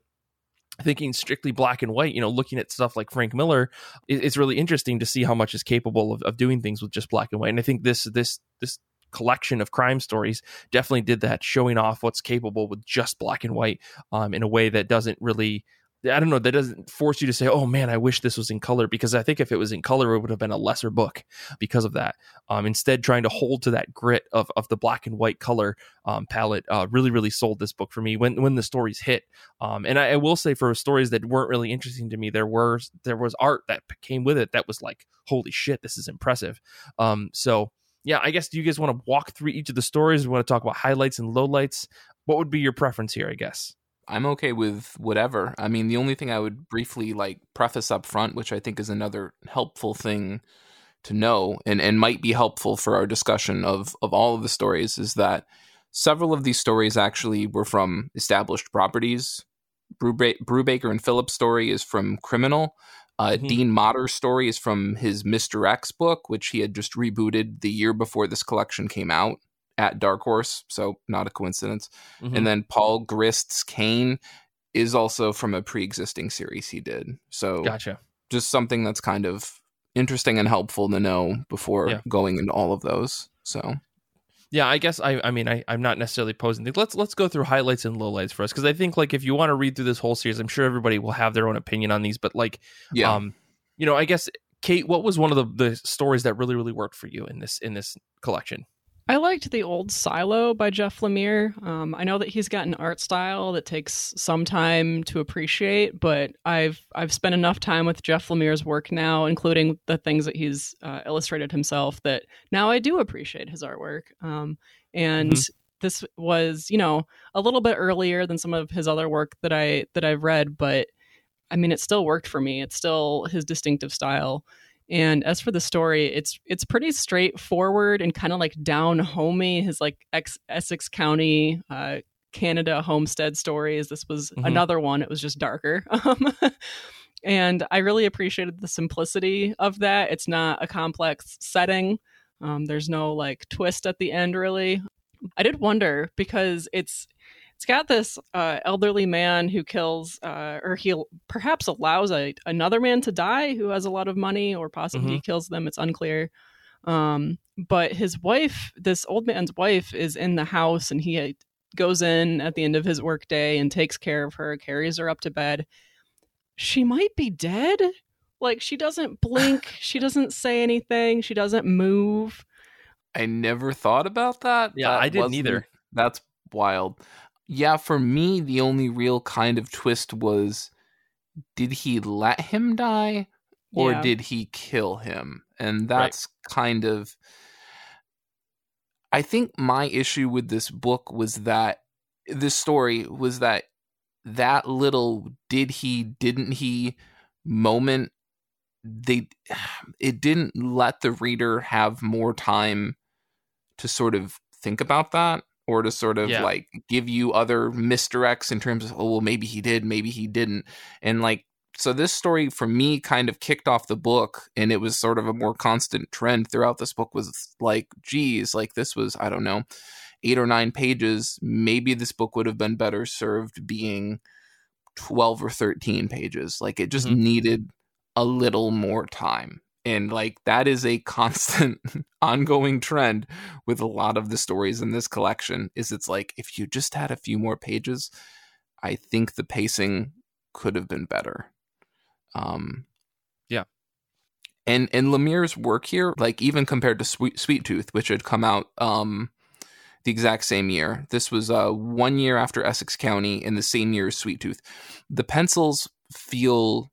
thinking strictly black and white, you know, looking at stuff like Frank Miller, it, it's really interesting to see how much is capable of, of doing things with just black and white. And I think this this this collection of crime stories definitely did that, showing off what's capable with just black and white um, in a way that doesn't really. I don't know. That doesn't force you to say, "Oh man, I wish this was in color." Because I think if it was in color, it would have been a lesser book because of that. Um, instead, trying to hold to that grit of, of the black and white color um, palette uh, really, really sold this book for me when when the stories hit. Um, and I, I will say, for stories that weren't really interesting to me, there were there was art that came with it that was like, "Holy shit, this is impressive." Um, so yeah, I guess do you guys want to walk through each of the stories? We want to talk about highlights and lowlights. What would be your preference here? I guess. I'm okay with whatever. I mean, the only thing I would briefly like preface up front, which I think is another helpful thing to know and, and might be helpful for our discussion of, of all of the stories, is that several of these stories actually were from established properties. Bruba- Brubaker and Phillips' story is from Criminal. Uh, Mhm. Dean Motter's story is from his Mr. X book, which he had just rebooted the year before this collection came out at Dark Horse. So, not a coincidence. Mhm. And then Paul Grist's Kane is also from a pre-existing series he did. So gotcha. just something that's kind of interesting and helpful to know before Yeah. going into all of those. So Yeah, I guess I I mean I I'm not necessarily posing. things. Let's let's go through highlights and lowlights for us because I think like if you want to read through this whole series, I'm sure everybody will have their own opinion on these. But like, yeah, um, you know, I guess Kate, what was one of the the stories that really really worked for you in this in this collection? I liked the old Silo by Jeff Lemire. Um, I know that he's got an art style that takes some time to appreciate, but I've I've spent enough time with Jeff Lemire's work now, including the things that he's uh, illustrated himself, that now I do appreciate his artwork. Um, and this was, you know, a little bit earlier than some of his other work that I that I've read, but I mean, it still worked for me. It's still his distinctive style. And as for the story, it's it's pretty straightforward and kind of like down homey. His like ex- Essex County, uh, Canada homestead stories. This was Mhm. another one. It was just darker. Um, and I really appreciated the simplicity of that. It's not a complex setting. Um, there's no like twist at the end, really. I did wonder because it's it's got this uh, elderly man who kills, uh, or he perhaps allows a, another man to die who has a lot of money, or possibly he kills them. It's unclear. Um, but his wife, this old man's wife, is in the house, and he uh, goes in at the end of his workday and takes care of her, carries her up to bed. She might be dead. Like she doesn't blink, she doesn't say anything, she doesn't move. I never thought about that. Yeah, That I didn't wasn't- either. That's wild. Yeah, for me, the only real kind of twist was did he let him die or Yeah. did he kill him? And that's kind of. I think my issue with this book was that this story was that that little did he, didn't he moment they it didn't let the reader have more time to sort of think about that or to sort of Yeah. like give you other misdirects in terms of oh well maybe he did maybe he didn't and like so this story for me kind of kicked off the book and it was sort of a more constant trend throughout this book was like geez like this was i don't know eight or nine pages maybe this book would have been better served being 12 or 13 pages like it just Mhm. needed a little more time and like that is a constant ongoing trend with a lot of the stories in this collection is it's like if you just had a few more pages i think the pacing could have been better um Yeah. and and lemire's work here like even compared to sweet sweet tooth which had come out um the exact same year this was uh one year after essex county in the same year as sweet tooth the pencils feel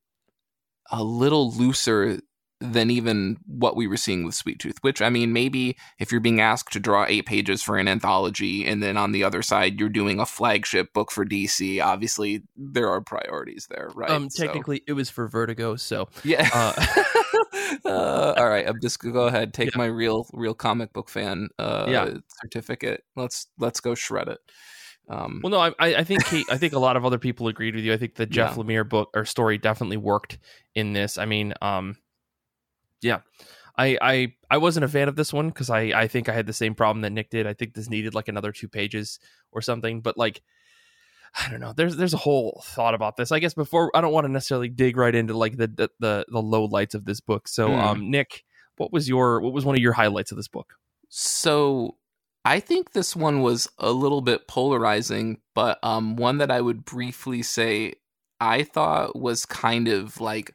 a little looser than even what we were seeing with Sweet Tooth. Which I mean, maybe if you're being asked to draw eight pages for an anthology, and then on the other side you're doing a flagship book for DC, obviously there are priorities there, right? Um, technically, so. it was for Vertigo, so yeah. Uh, uh, all right, I'm just go ahead, take yeah. my real real comic book fan uh, yeah. certificate. Let's let's go shred it. Um, well, no, I, I think Kate, I think a lot of other people agreed with you. I think the Jeff yeah. Lemire book or story definitely worked in this. I mean, um, yeah, I I I wasn't a fan of this one because I I think I had the same problem that Nick did. I think this needed like another two pages or something. But like, I don't know. There's there's a whole thought about this. I guess before I don't want to necessarily dig right into like the the the, the low lights of this book. So, mm. um, Nick, what was your what was one of your highlights of this book? So I think this one was a little bit polarizing, but um, one that I would briefly say I thought was kind of like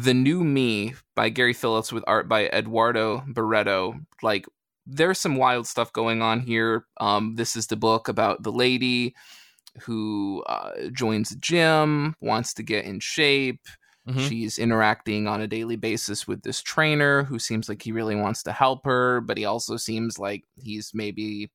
the new me by Gary Phillips with art by Eduardo Barreto. Like, there's some wild stuff going on here. Um, this is the book about the lady who uh, joins a gym, wants to get in shape, Mm-hmm. She's interacting on a daily basis with this trainer who seems like he really wants to help her, but he also seems like he's maybe,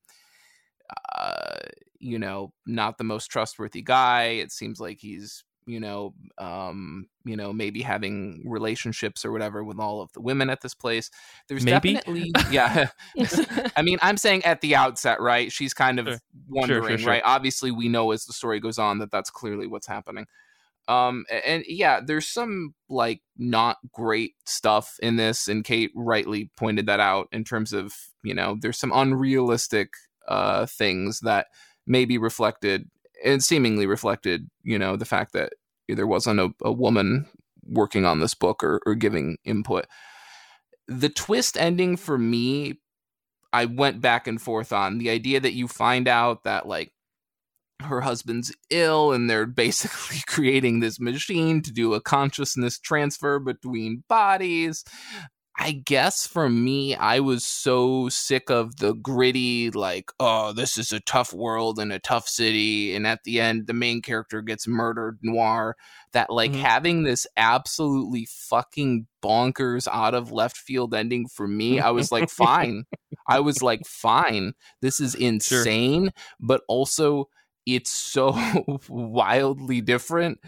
uh, you know, not the most trustworthy guy. It seems like he's, you know, um, you know, maybe having relationships or whatever with all of the women at this place. There's maybe? definitely, yeah. I mean, I'm saying at the outset, right? She's kind of sure. wondering, sure, sure, right? Obviously, we know as the story goes on that that's clearly what's happening. Um, and yeah, there's some like not great stuff in this, and Kate rightly pointed that out in terms of you know there's some unrealistic uh things that may be reflected and seemingly reflected, you know, the fact that there wasn't a, a woman working on this book or, or giving input. The twist ending for me, I went back and forth on the idea that you find out that like her husband's ill and they're basically creating this machine to do a consciousness transfer between bodies. I guess for me, I was so sick of the gritty, like, oh, this is a tough world and a tough city. And at the end, the main character gets murdered noir. That, like, mm-hmm. having this absolutely fucking bonkers out of left field ending for me, I was like, fine. I was like, fine. This is insane. Sure. But also, it's so wildly different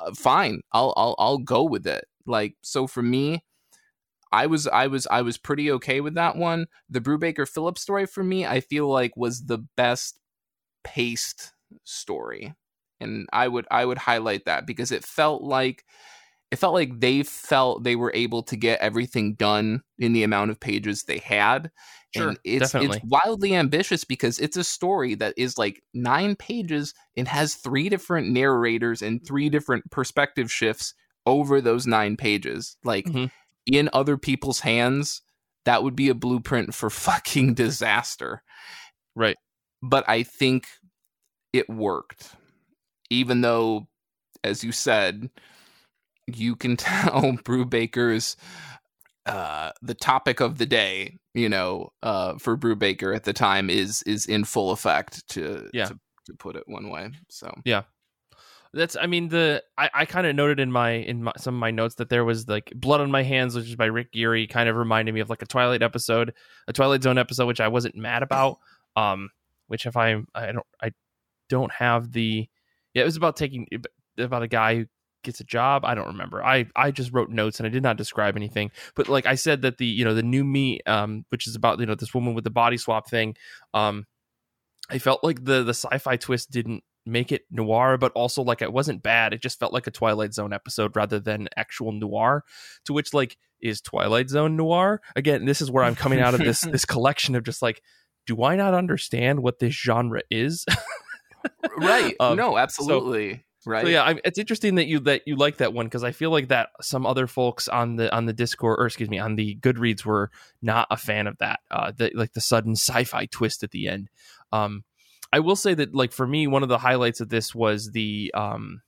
uh, fine I'll, I'll i'll go with it like so for me i was i was i was pretty okay with that one the brubaker phillips story for me i feel like was the best paced story and i would i would highlight that because it felt like it felt like they felt they were able to get everything done in the amount of pages they had. Sure, and it's definitely. it's wildly ambitious because it's a story that is like nine pages and has three different narrators and three different perspective shifts over those nine pages. Like mm-hmm. In other people's hands, that would be a blueprint for fucking disaster. Right. But I think it worked. Even though, as you said, you can tell Brubaker's uh the topic of the day you know uh Brubaker at the time is is in full effect to yeah to, to put it one way so yeah that's i mean the i, I kind of noted in my in my, some of my notes that there was like blood on my hands which is by rick geary kind of reminded me of like a twilight episode a twilight zone episode which i wasn't mad about um which if i i don't i don't have the yeah it was about taking about a guy who gets a job. I don't remember. I I just wrote notes and I did not describe anything. But like I said that the you know the new me, um, which is about you know this woman with the body swap thing, um, I felt like the the sci-fi twist didn't make it noir, but also like it wasn't bad. It just felt like a Twilight Zone episode rather than actual noir. To which like is Twilight Zone noir again? This is where I'm coming out of this this collection of just like, do I not understand what this genre is? right. Um, no, absolutely. So, right so yeah I, it's interesting that you that you like that one because i feel like that some other folks on the on the discord or excuse me on the goodreads were not a fan of that uh the, like the sudden sci-fi twist at the end um i will say that like for me one of the highlights of this was the um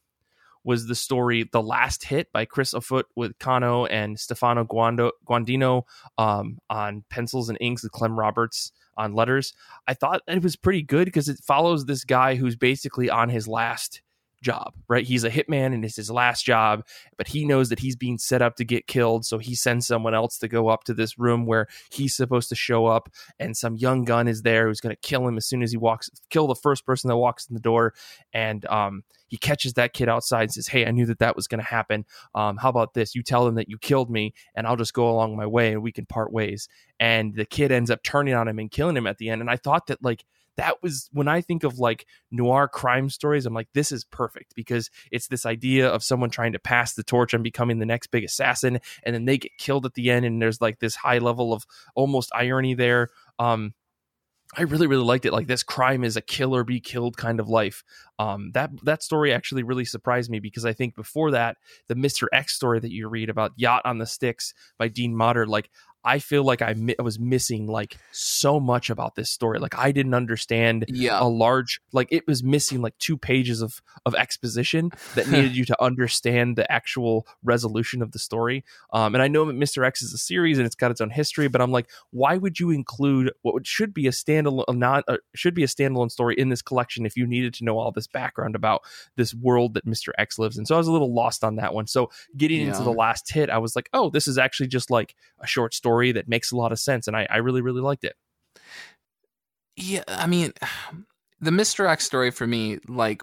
was the story the last hit by chris offutt with kano and stefano Guando, guandino um on pencils and inks with clem robins on letters. I thought it was pretty good because it follows this guy who's basically on his last job, right? He's a hitman and it's his last job, but he knows that he's being set up to get killed. So he sends someone else to go up to this room where he's supposed to show up, and some young gun is there who's going to kill him as soon as he walks, kill the first person that walks in the door. And um, he catches that kid outside and says, Hey, I knew that that was going to happen. Um, how about this? You tell him that you killed me, and I'll just go along my way and we can part ways. And the kid ends up turning on him and killing him at the end. And I thought that, like, that was when I think of like noir crime stories, I'm like, this is perfect because it's this idea of someone trying to pass the torch and becoming the next big assassin, and then they get killed at the end, and there's like this high level of almost irony there. Um, I really, really liked it. Like this crime is a kill or be killed kind of life. Um, that that story actually really surprised me because I think before that, the Mister X story that you read about Yacht on the Styx by Dean Motter, like I feel like I, mi- I was missing like so much about this story. Like I didn't understand Yeah. a large like it was missing like two pages of of exposition that needed you to understand the actual resolution of the story. Um, and I know that Mr. X is a series and it's got its own history, but I'm like, why would you include what should be a standalone not uh, should be a standalone story in this collection if you needed to know all this background about this world that Mr. X lives in? So I was a little lost on that one. So getting into the last hit, I was like, oh, this is actually just like a short story that makes a lot of sense, and I, I really really liked it. Yeah, I mean, the Mr. X story for me, like,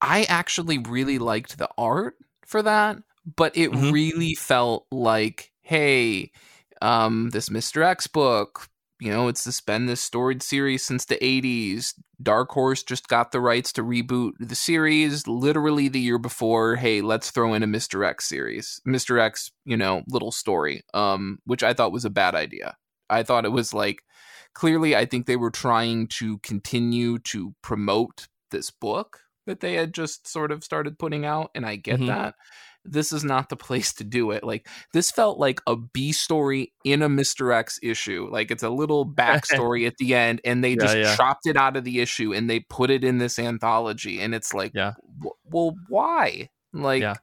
I actually really liked the art for that, but it Mhm. really felt like, hey, um, this Mr. X book, you know, it's this been this storied series since the 80s. Dark Horse just got the rights to reboot the series literally the year before. Hey, let's throw in a Mr. X series. Mr. X, you know, little story, um, which I thought was a bad idea. I thought it was like clearly I think they were trying to continue to promote this book that they had just sort of started putting out and I get Mhm. that. This is not the place to do it. Like this felt like a B story in a Mr. X issue. Like it's a little backstory at the end and they Yeah, just yeah. chopped it out of the issue and they put it in this anthology and it's like Yeah. w- well why? Like Yeah.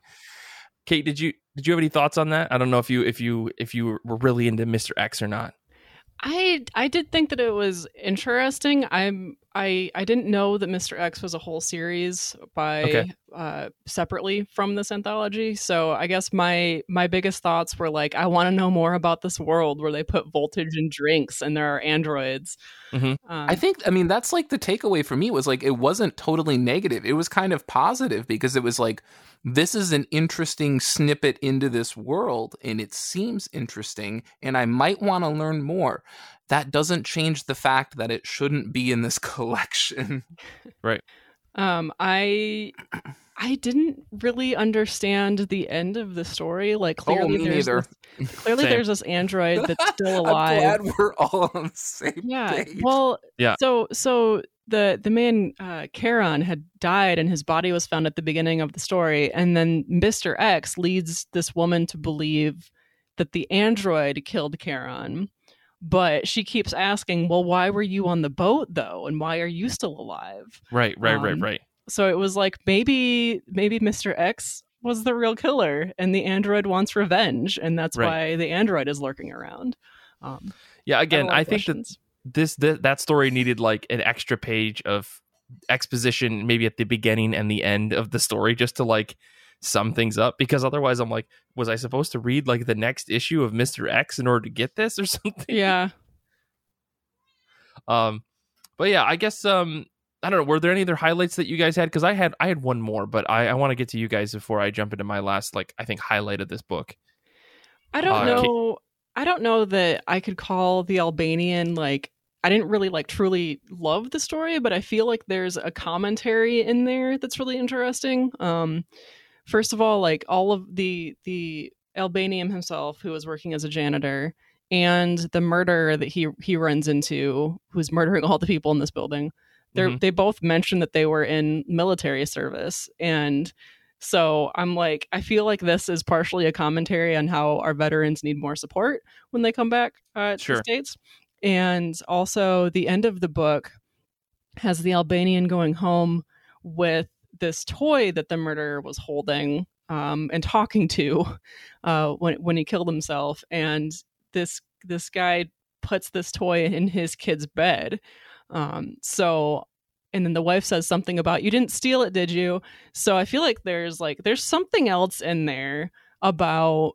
Kate, did you did you have any thoughts on that? I don't know if you if you if you were really into Mr. X or not. I I did think that it was interesting. I'm I I didn't know that Mr. X was a whole series by Okay. uh separately from this anthology. So I guess my my biggest thoughts were like I want to know more about this world where they put voltage in drinks and there are androids. Mhm. Um, I think I mean that's like the takeaway for me was like it wasn't totally negative. It was kind of positive because it was like this is an interesting snippet into this world and it seems interesting and I might want to learn more. That doesn't change the fact that it shouldn't be in this collection. Right. Um, I I didn't really understand the end of the story. Like Oh, clearly me there's neither. this, clearly Same. there's this android that's still I'm alive. glad we're all on the same yeah. page. Well, Yeah. So so the the man uh, Charon had died and his body was found at the beginning of the story, and then Mister X leads this woman to believe that the android killed Charon. But she keeps asking, "Well, why were you on the boat though, and why are you still alive?" Right, right, right, Um, right. so it was like maybe maybe Mr. X was the real killer and the android wants revenge and that's Right. why the android is lurking around. Um, Yeah, I again, of I think that this th- that story needed like an extra page of exposition maybe at the beginning and the end of the story just to like sum things up because otherwise I'm like was I supposed to read like the next issue of Mr. X in order to get this or something? yeah. Um but yeah, I guess um I don't know, were there any other highlights that you guys had cuz I had I had one more, but I I want to get to you guys before I jump into my last like I think highlight of this book. I don't Uh, know I don't know that I could call the Albanian like I didn't really like truly love the story, but I feel like there's a commentary in there that's really interesting. Um first of all, like all of the the Albanian himself who was working as a janitor and the murderer that he he runs into who's murdering all the people in this building. They Mhm. they both mentioned that they were in military service and so I'm like I feel like this is partially a commentary on how our veterans need more support when they come back uh, to Sure. the states. And also the end of the book has the Albanian going home with this toy that the murderer was holding um, and talking to uh, when when he killed himself, and this this guy puts this toy in his kid's bed. Um, so and then the wife says something about you didn't steal it did you so i feel like there's like there's something else in there about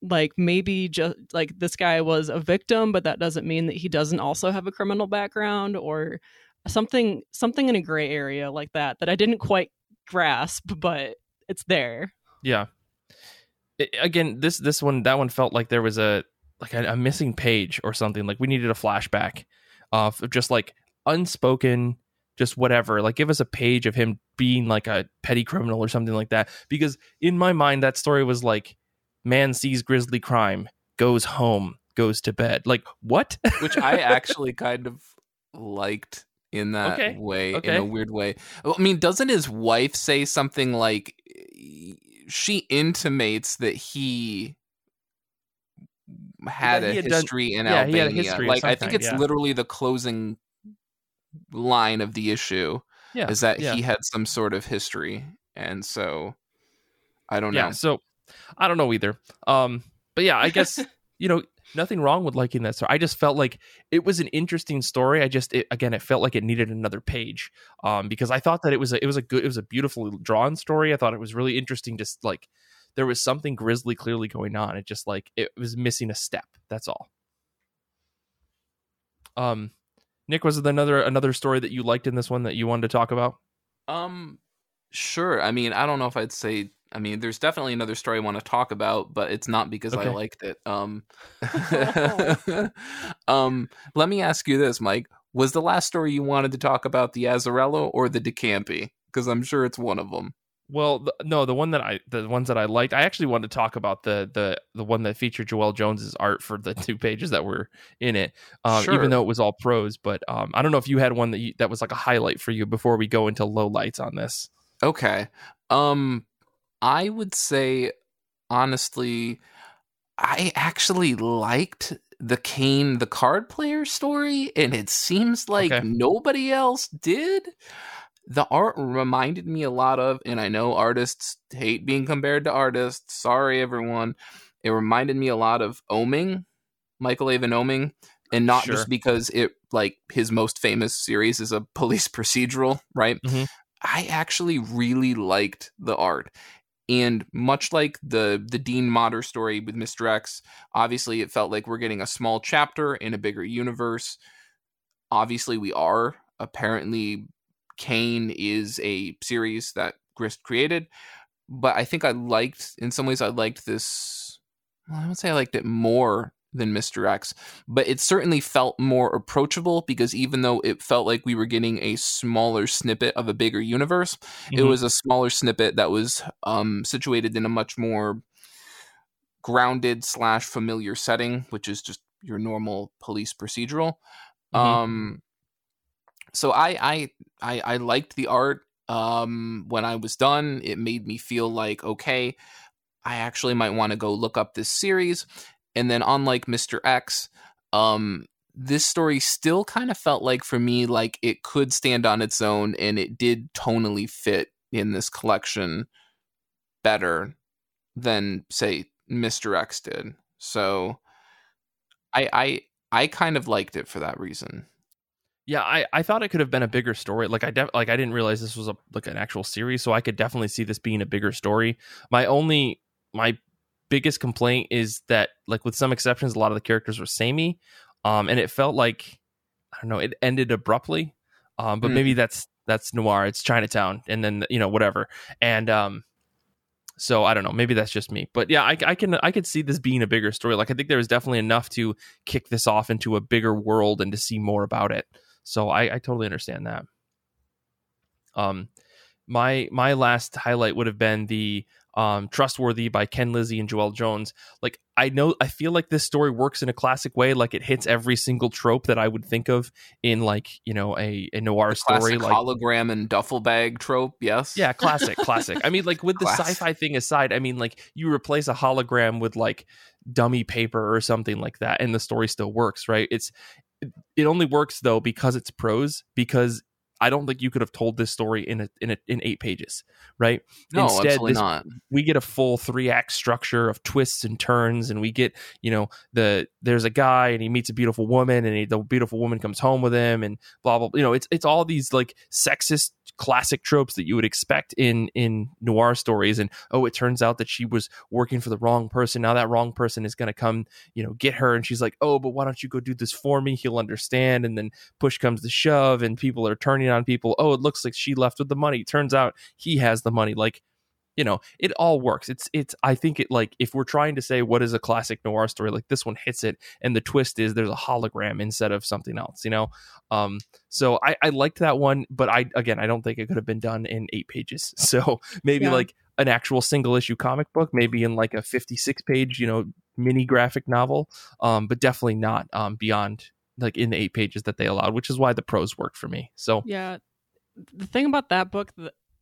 like maybe just like this guy was a victim but that doesn't mean that he doesn't also have a criminal background or something something in a gray area like that that i didn't quite grasp but it's there Yeah. I- again, this this one that one felt like there was a like a, a missing page or something. Like we needed a flashback of just like unspoken, just whatever. Like give us a page of him being like a petty criminal or something like that. Because in my mind, that story was like man sees grisly crime, goes home, goes to bed. Like what? which I actually kind of liked in that Okay, way, in a weird way. I mean, doesn't his wife say something like she intimates that he had That he a had done- history in yeah, Albania? a history like, I think it's yeah. literally the closing line of the issue yeah. is that yeah. he had some sort of history, and so I don't yeah know. so i don't know either um but yeah i guess you know nothing wrong with liking that story. I just felt like it was an interesting story. I just it, again it felt like it needed another page um because i thought that it was a it was a good it was a beautifully drawn story. I thought it was really interesting just like there was something grisly clearly going on. It just like it was missing a step. That's all. Um nick was there another another story that you liked in this one that you wanted to talk about? Um, sure. I mean, I don't know if I'd say. I mean, there's definitely another story I want to talk about, but it's not because I liked it. Um, um, let me ask you this, Mike: Was the last story you wanted to talk about the Azzarello or the Decampi? Because I'm sure it's one of them. Well, the, no, the one that I the ones that I liked, I actually wanted to talk about the the the one that featured Joëlle Jones's art for the two pages that were in it, um, Sure. even though it was all prose. But um, I don't know if you had one that you, that was like a highlight for you before we go into low lights on this. Okay. Um, I would say honestly, I actually liked the Kane the card player story, and it seems like Okay. nobody else did. The art reminded me a lot of, and I know artists hate being compared to artists. Sorry, everyone. It reminded me a lot of Oeming, Michael Avon Oeming, and not Sure. just because it like his most famous series is a police procedural, right? Mhm. I actually really liked the art. And much like the the Dean Motter story with Mr. X, obviously it felt like we're getting a small chapter in a bigger universe. Obviously we are. Apparently Kane is a series that Grist created, but I think I liked in some ways I liked this well, I would say I liked it more than Mr. X, but it certainly felt more approachable because even though it felt like we were getting a smaller snippet of a bigger universe, it Mhm. was a smaller snippet that was um, situated in a much more grounded slash familiar setting, which is just your normal police procedural. Mhm. Um, so I, I I I liked the art. Um, when I was done, it made me feel like okay, I actually might want to go look up this series. And then, unlike Mister X, um, this story still kind of felt like for me like it could stand on its own, and it did tonally fit in this collection better than say Mister X did. So, I I I kind of liked it for that reason. Yeah, I, I thought it could have been a bigger story. Like I def- like I didn't realize this was a like an actual series, so I could definitely see this being a bigger story. My only my biggest complaint is that like with some exceptions, a lot of the characters were samey, um, and it felt like I don't know, it ended abruptly. Um, but Hmm. maybe that's that's noir. It's Chinatown, and then you know whatever, and um, so I don't know. Maybe that's just me, but yeah, I, I can I could see this being a bigger story. Like I think there was definitely enough to kick this off into a bigger world and to see more about it. So I, I totally understand that. Um, my my last highlight would have been the um trustworthy by ken lizzi and joëlle jones like i know i feel like this story works in a classic way like it hits every single trope that i would think of in like you know a, a noir The story like hologram and duffel bag trope. Yes. yeah, classic, classic. I mean, like with the sci-fi thing aside, I mean, like you replace a hologram with like dummy paper or something like that, and the story still works, right? It's it only works though because it's prose. Because I don't think you could have told this story in a, in a, in eight pages, right? No, Instead, absolutely this, not. We get a full three act structure of twists and turns, and we get you know the there's a guy and he meets a beautiful woman, and he, the beautiful woman comes home with him, and blah blah. You know, it's it's all these like sexist classic tropes that you would expect in in noir stories and oh it turns out that she was working for the wrong person now that wrong person is going to come you know get her and she's like oh but why don't you go do this for me he'll understand and then push comes to shove and people are turning on people oh it looks like she left with the money. Turns out he has the money. Like you know it all works. It's it's i think it like if we're trying to say what is a classic noir story like this one hits it and the twist is there's a hologram instead of something else you know? Um so i i liked that one but i again i don't think it could have been done in eight pages. So maybe yeah. like an actual single issue comic book maybe in like a 56 page you know mini graphic novel um but definitely not um beyond like in the eight pages that they allowed which is why the prose worked for me so yeah the thing about that book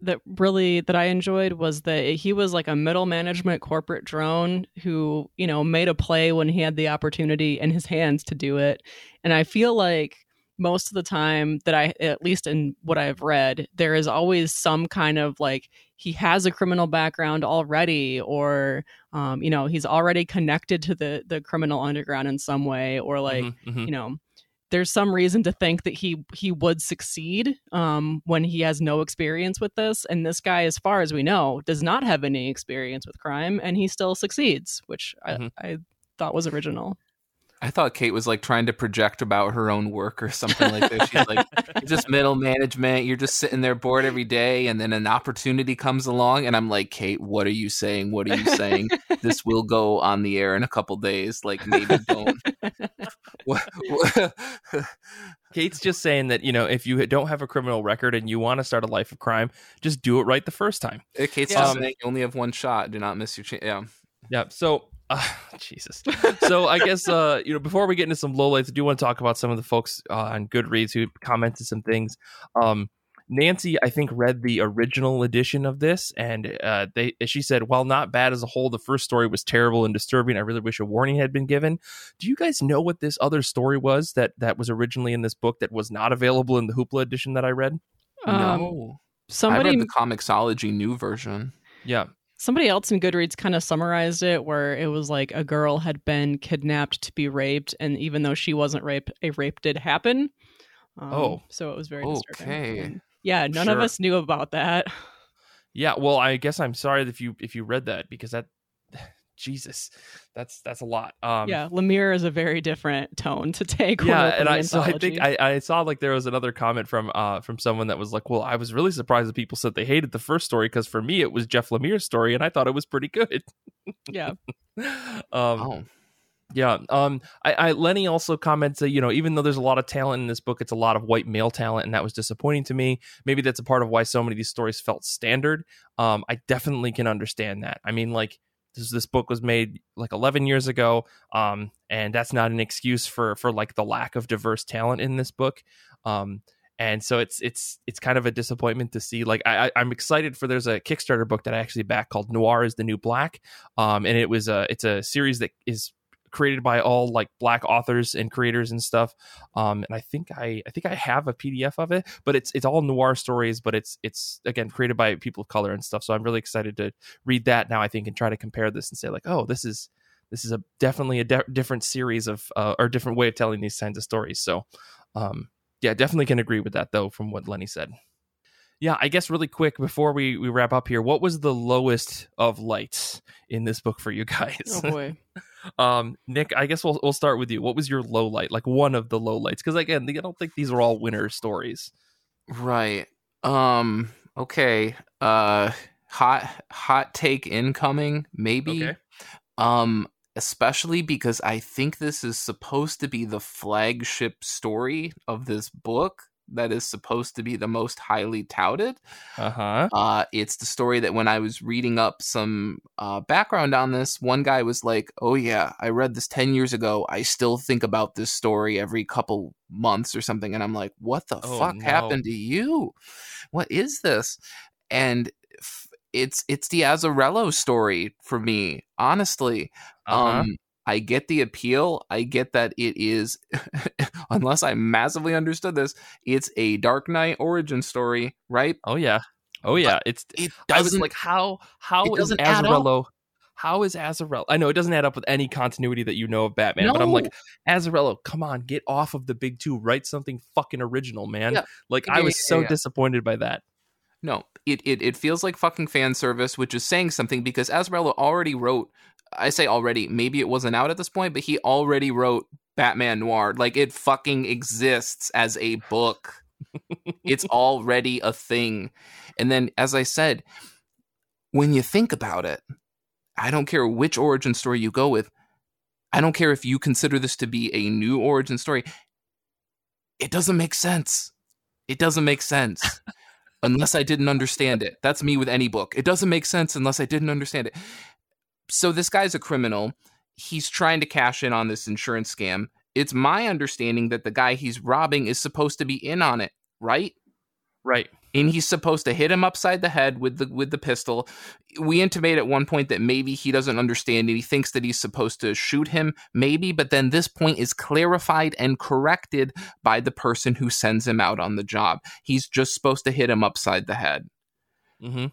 that really that I enjoyed was that he was like a middle management corporate drone who, you know, made a play when he had the opportunity in his hands to do it. And I feel like most of the time that I at least in what I've read, there is always some kind of like he has a criminal background already or um, you know, he's already connected to the the criminal underground in some way or like, mm-hmm, mm-hmm. you know, there's some reason to think that he he would succeed um, when he has no experience with this. And this guy, as far as we know, does not have any experience with crime, and he still succeeds, which mm-hmm. I, I thought was original. I thought Kate was like trying to project about her own work or something like that. She's like, just middle management. You're just sitting there bored every day, and then an opportunity comes along, and I'm like, Kate, what are you saying? What are you saying? this will go on the air in a couple days. Like, maybe don't. Kate's just saying that you know if you don't have a criminal record and you want to start a life of crime, just do it right the first time. Eh, Kate's yeah. just um saying you only have one shot. Do not miss your chance. Yeah. Yeah. So uh, Jesus. So I guess uh, you know before we get into some lowlights, I do want to talk about some of the folks uh, on Goodreads who commented some things. Um, Nancy, I think, read the original edition of this, and uh, they she said, while not bad as a whole, the first story was terrible and disturbing. I really wish a warning had been given. Do you guys know what this other story was that that was originally in this book that was not available in the Hoopla edition that I read? Um, no, somebody I read the Comixology new version. Yeah, Somebody else in Goodreads kind of summarized it where it was like a girl had been kidnapped to be raped, and even though she wasn't raped, a rape did happen. Um, oh, so it was very okay. And yeah, none sure. of us knew about that. Yeah, well, I guess I'm sorry if you if you read that because that Jesus, that's that's a lot. Um, yeah, Lemire is a very different tone to take. Yeah, and I so I think I, I saw like there was another comment from uh from someone that was like, well, I was really surprised that people said they hated the first story because for me it was Jeff Lemire's story and I thought it was pretty good. yeah. um, oh. Yeah. Um. I, I Lenny also comments that you know even though there's a lot of talent in this book, it's a lot of white male talent, and that was disappointing to me. Maybe that's a part of why so many of these stories felt standard. Um. I definitely can understand that. I mean, like this, this book was made like 11 years ago um and that's not an excuse for for like the lack of diverse talent in this book. Um and so it's it's it's kind of a disappointment to see like I, i'm excited for there's a kickstarter book that i actually back called noir is the new black. Um and it was a it's a series that is created by all like black authors and creators and stuff. Um, and I think I I think I have a PDF of it, but it's it's all noir stories, but it's it's again created by people of color and stuff. So I'm really excited to read that now. I think and try to compare this and say like, oh, this is this is a definitely a de- different series of uh, or different way of telling these kinds of stories. So, um, yeah, definitely can agree with that though from what Lenny said. Yeah, I guess really quick before we, we wrap up here, what was the lowest of lights in this book for you guys? Oh boy. um, Nick, I guess we'll we'll start with you. What was your low light? Like one of the low lights? Because again, I don't think these are all winner stories. Right. Um. Okay. Uh. Hot hot take incoming. Maybe. Okay. Um. Especially because I think this is supposed to be the flagship story of this book that is supposed to be the most highly touted. Uh-huh. Uh, it's the story that when I was reading up some uh, background on this, one guy was like, "Oh yeah, I read this ten years ago. I still think about this story every couple months or something." And I'm like, "What the oh, fuck no. happened to you? What is this?" And it's it's the Azzarello story for me, honestly. Uh-huh. Um, I get the appeal. I get that it is, unless I massively understood this, it's a Dark Knight origin story, right? Oh yeah, oh yeah. But it's it I was like, how how is Azzarello? How is Azzarello? I know it doesn't add up with any continuity that you know of Batman, no. but I'm like, Azzarello, come on, get off of the big two, write something fucking original, man. Yeah. Like yeah, I was yeah, so disappointed by that. No, it, it it feels like fucking fan service, which is saying something because Azzarello already wrote I say already, maybe it wasn't out at this point, but he already wrote Batman Noir. Like it fucking exists as a book. it's already a thing. And then, as I said, when you think about it, I don't care which origin story you go with. I don't care if you consider this to be a new origin story. It doesn't make sense. It doesn't make sense unless I didn't understand it. That's me with any book. It doesn't make sense unless I didn't understand it so this guy's a criminal. He's trying to cash in on this insurance scam. It's my understanding that the guy he's robbing is supposed to be in on it, right? Right. And he's supposed to hit him upside the head with the with the pistol. We intimate at one point that maybe he doesn't understand and he thinks that he's supposed to shoot him, maybe, but then this point is clarified and corrected by the person who sends him out on the job. He's just supposed to hit him upside the head. Mm-hmm.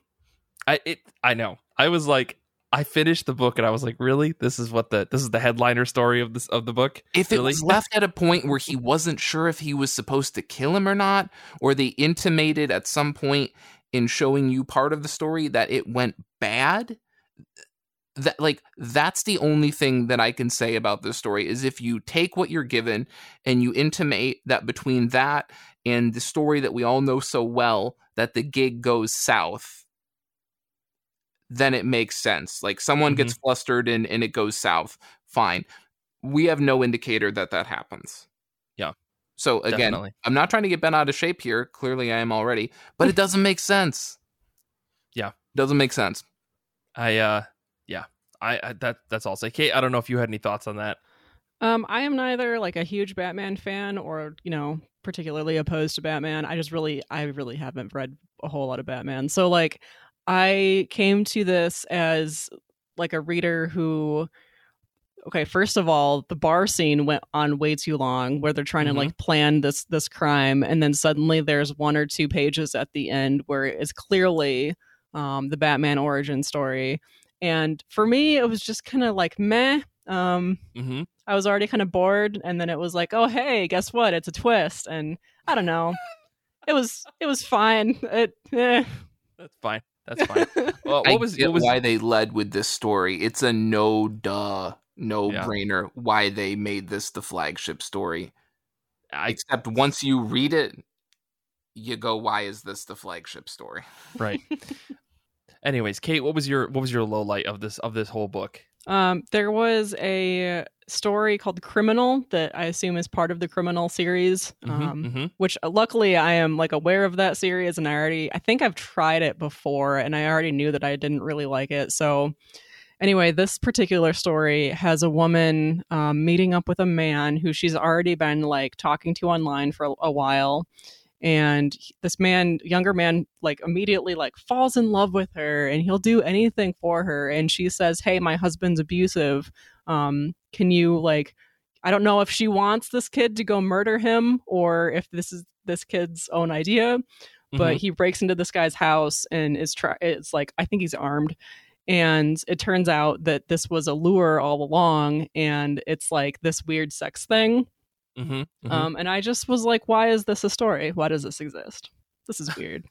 I it I know. I was like, I finished the book and I was like, really? This is what the this is the headliner story of this of the book? If really? it was left at a point where he wasn't sure if he was supposed to kill him or not, or they intimated at some point in showing you part of the story that it went bad, that like that's the only thing that I can say about this story is if you take what you're given and you intimate that between that and the story that we all know so well that the gig goes south then it makes sense. Like someone mm-hmm. gets flustered and, and it goes south. Fine. We have no indicator that that happens. Yeah. So again, Definitely. I'm not trying to get bent out of shape here. Clearly, I am already, but it doesn't make sense. Yeah, doesn't make sense. I uh, yeah, I, I that that's all. Say, Kate, I don't know if you had any thoughts on that. Um, I am neither like a huge Batman fan or you know particularly opposed to Batman. I just really, I really haven't read a whole lot of Batman. So like, I came to this as like a reader who okay first of all the bar scene went on way too long where they're trying mm-hmm. to like plan this this crime and then suddenly there's one or two pages at the end where it's clearly um, the batman origin story and for me it was just kind of like meh um, mm-hmm. i was already kind of bored and then it was like oh hey guess what it's a twist and i don't know it was it was fine it eh. that's fine that's fine. Well, what was, what was why they led with this story? It's a no duh, no yeah. brainer why they made this the flagship story. I, Except once you read it, you go, "Why is this the flagship story?" Right. Anyways, Kate, what was your what was your low light of this of this whole book? Um, there was a story called Criminal that I assume is part of the Criminal series, mm-hmm, um, mm-hmm. which uh, luckily I am like aware of that series and I already I think I've tried it before and I already knew that I didn't really like it. So anyway, this particular story has a woman um, meeting up with a man who she's already been like talking to online for a, a while and this man younger man like immediately like falls in love with her and he'll do anything for her and she says hey my husband's abusive um can you like i don't know if she wants this kid to go murder him or if this is this kid's own idea but mm-hmm. he breaks into this guy's house and is try it's like i think he's armed and it turns out that this was a lure all along and it's like this weird sex thing Mm-hmm, mm-hmm. Um, and I just was like, why is this a story? Why does this exist? This is weird.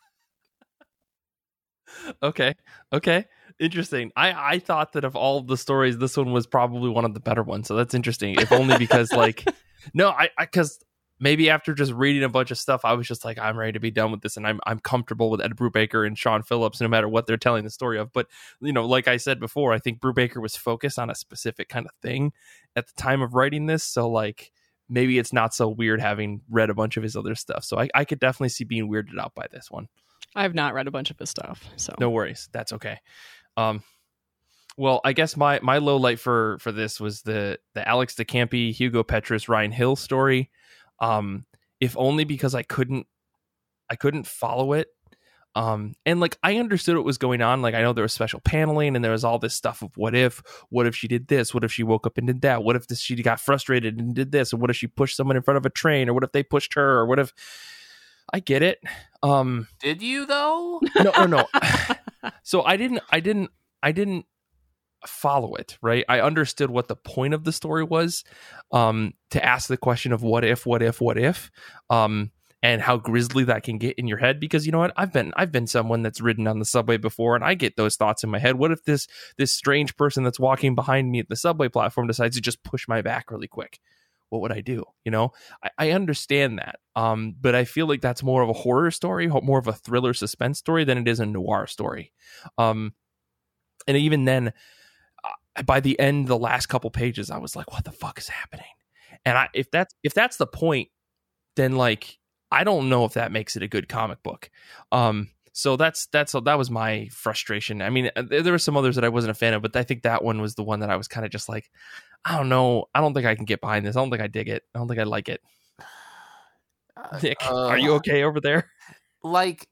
okay. Okay. Interesting. I I thought that of all the stories, this one was probably one of the better ones. So that's interesting. If only because like, no, I because maybe after just reading a bunch of stuff, I was just like, I'm ready to be done with this, and I'm I'm comfortable with Ed Brubaker and Sean Phillips, no matter what they're telling the story of. But you know, like I said before, I think Brubaker was focused on a specific kind of thing at the time of writing this. So like, maybe it's not so weird having read a bunch of his other stuff. So I, I could definitely see being weirded out by this one. I have not read a bunch of his stuff, so no worries. That's okay. Um, well, I guess my my low light for for this was the the Alex de Campi, Hugo Petrus, Ryan Hill story. Um, if only because I couldn't I couldn't follow it. Um, and like I understood what was going on. Like I know there was special paneling and there was all this stuff of what if, what if she did this, what if she woke up and did that, what if this, she got frustrated and did this, and what if she pushed someone in front of a train, or what if they pushed her, or what if I get it. Um, Did you though? no, no, no. so I didn't, I didn't, I didn't follow it. Right. I understood what the point of the story was. Um, to ask the question of what if, what if, what if. Um, and how grisly that can get in your head because you know what I've been I've been someone that's ridden on the subway before and I get those thoughts in my head what if this this strange person that's walking behind me at the subway platform decides to just push my back really quick what would I do? You know, I, I, understand that. Um, but I feel like that's more of a horror story, more of a thriller suspense story than it is a noir story. Um, and even then, by the end, the last couple pages, I was like, what the fuck is happening? And I, if that's, if that's the point, then like, I don't know if that makes it a good comic book. Um, so that's that's that was my frustration. I mean, uh, there were some others that I wasn't a fan of, but I think that one was the one that I was kind of just like, I don't know, I don't think I can get behind this. I don't think I dig it. I don't think I like it. Nick, uh, are you okay over there? Like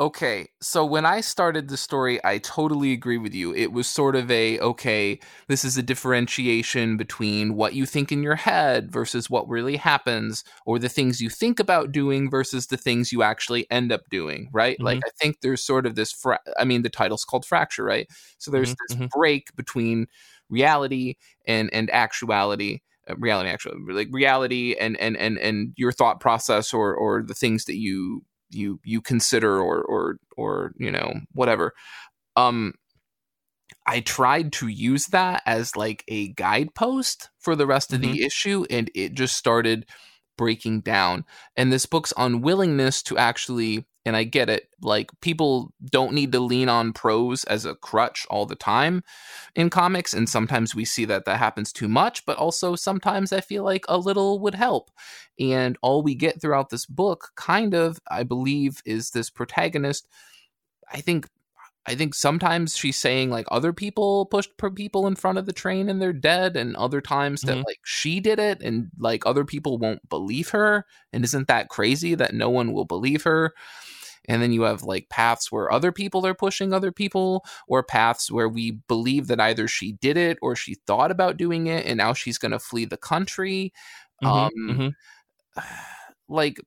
okay, so when I started the story, I totally agree with you. It was sort of a okay, this is a differentiation between what you think in your head versus what really happens, or the things you think about doing versus the things you actually end up doing, right? Mm-hmm. Like, I think there's sort of this, fra- I mean, the title's called Fracture, right? So there's mm-hmm. this mm-hmm. break between reality and and actuality uh, reality actually like reality and and and and your thought process or or the things that you you you consider or or or you know whatever um I tried to use that as like a guidepost for the rest of mm-hmm. the issue and it just started breaking down and this book's unwillingness to actually and I get it. Like people don't need to lean on prose as a crutch all the time in comics, and sometimes we see that that happens too much. But also sometimes I feel like a little would help. And all we get throughout this book, kind of, I believe, is this protagonist. I think. I think sometimes she's saying like other people pushed people in front of the train and they're dead, and other times that mm-hmm. like she did it and like other people won't believe her. And isn't that crazy that no one will believe her? and then you have like paths where other people are pushing other people or paths where we believe that either she did it or she thought about doing it and now she's going to flee the country mm-hmm, um mm-hmm. like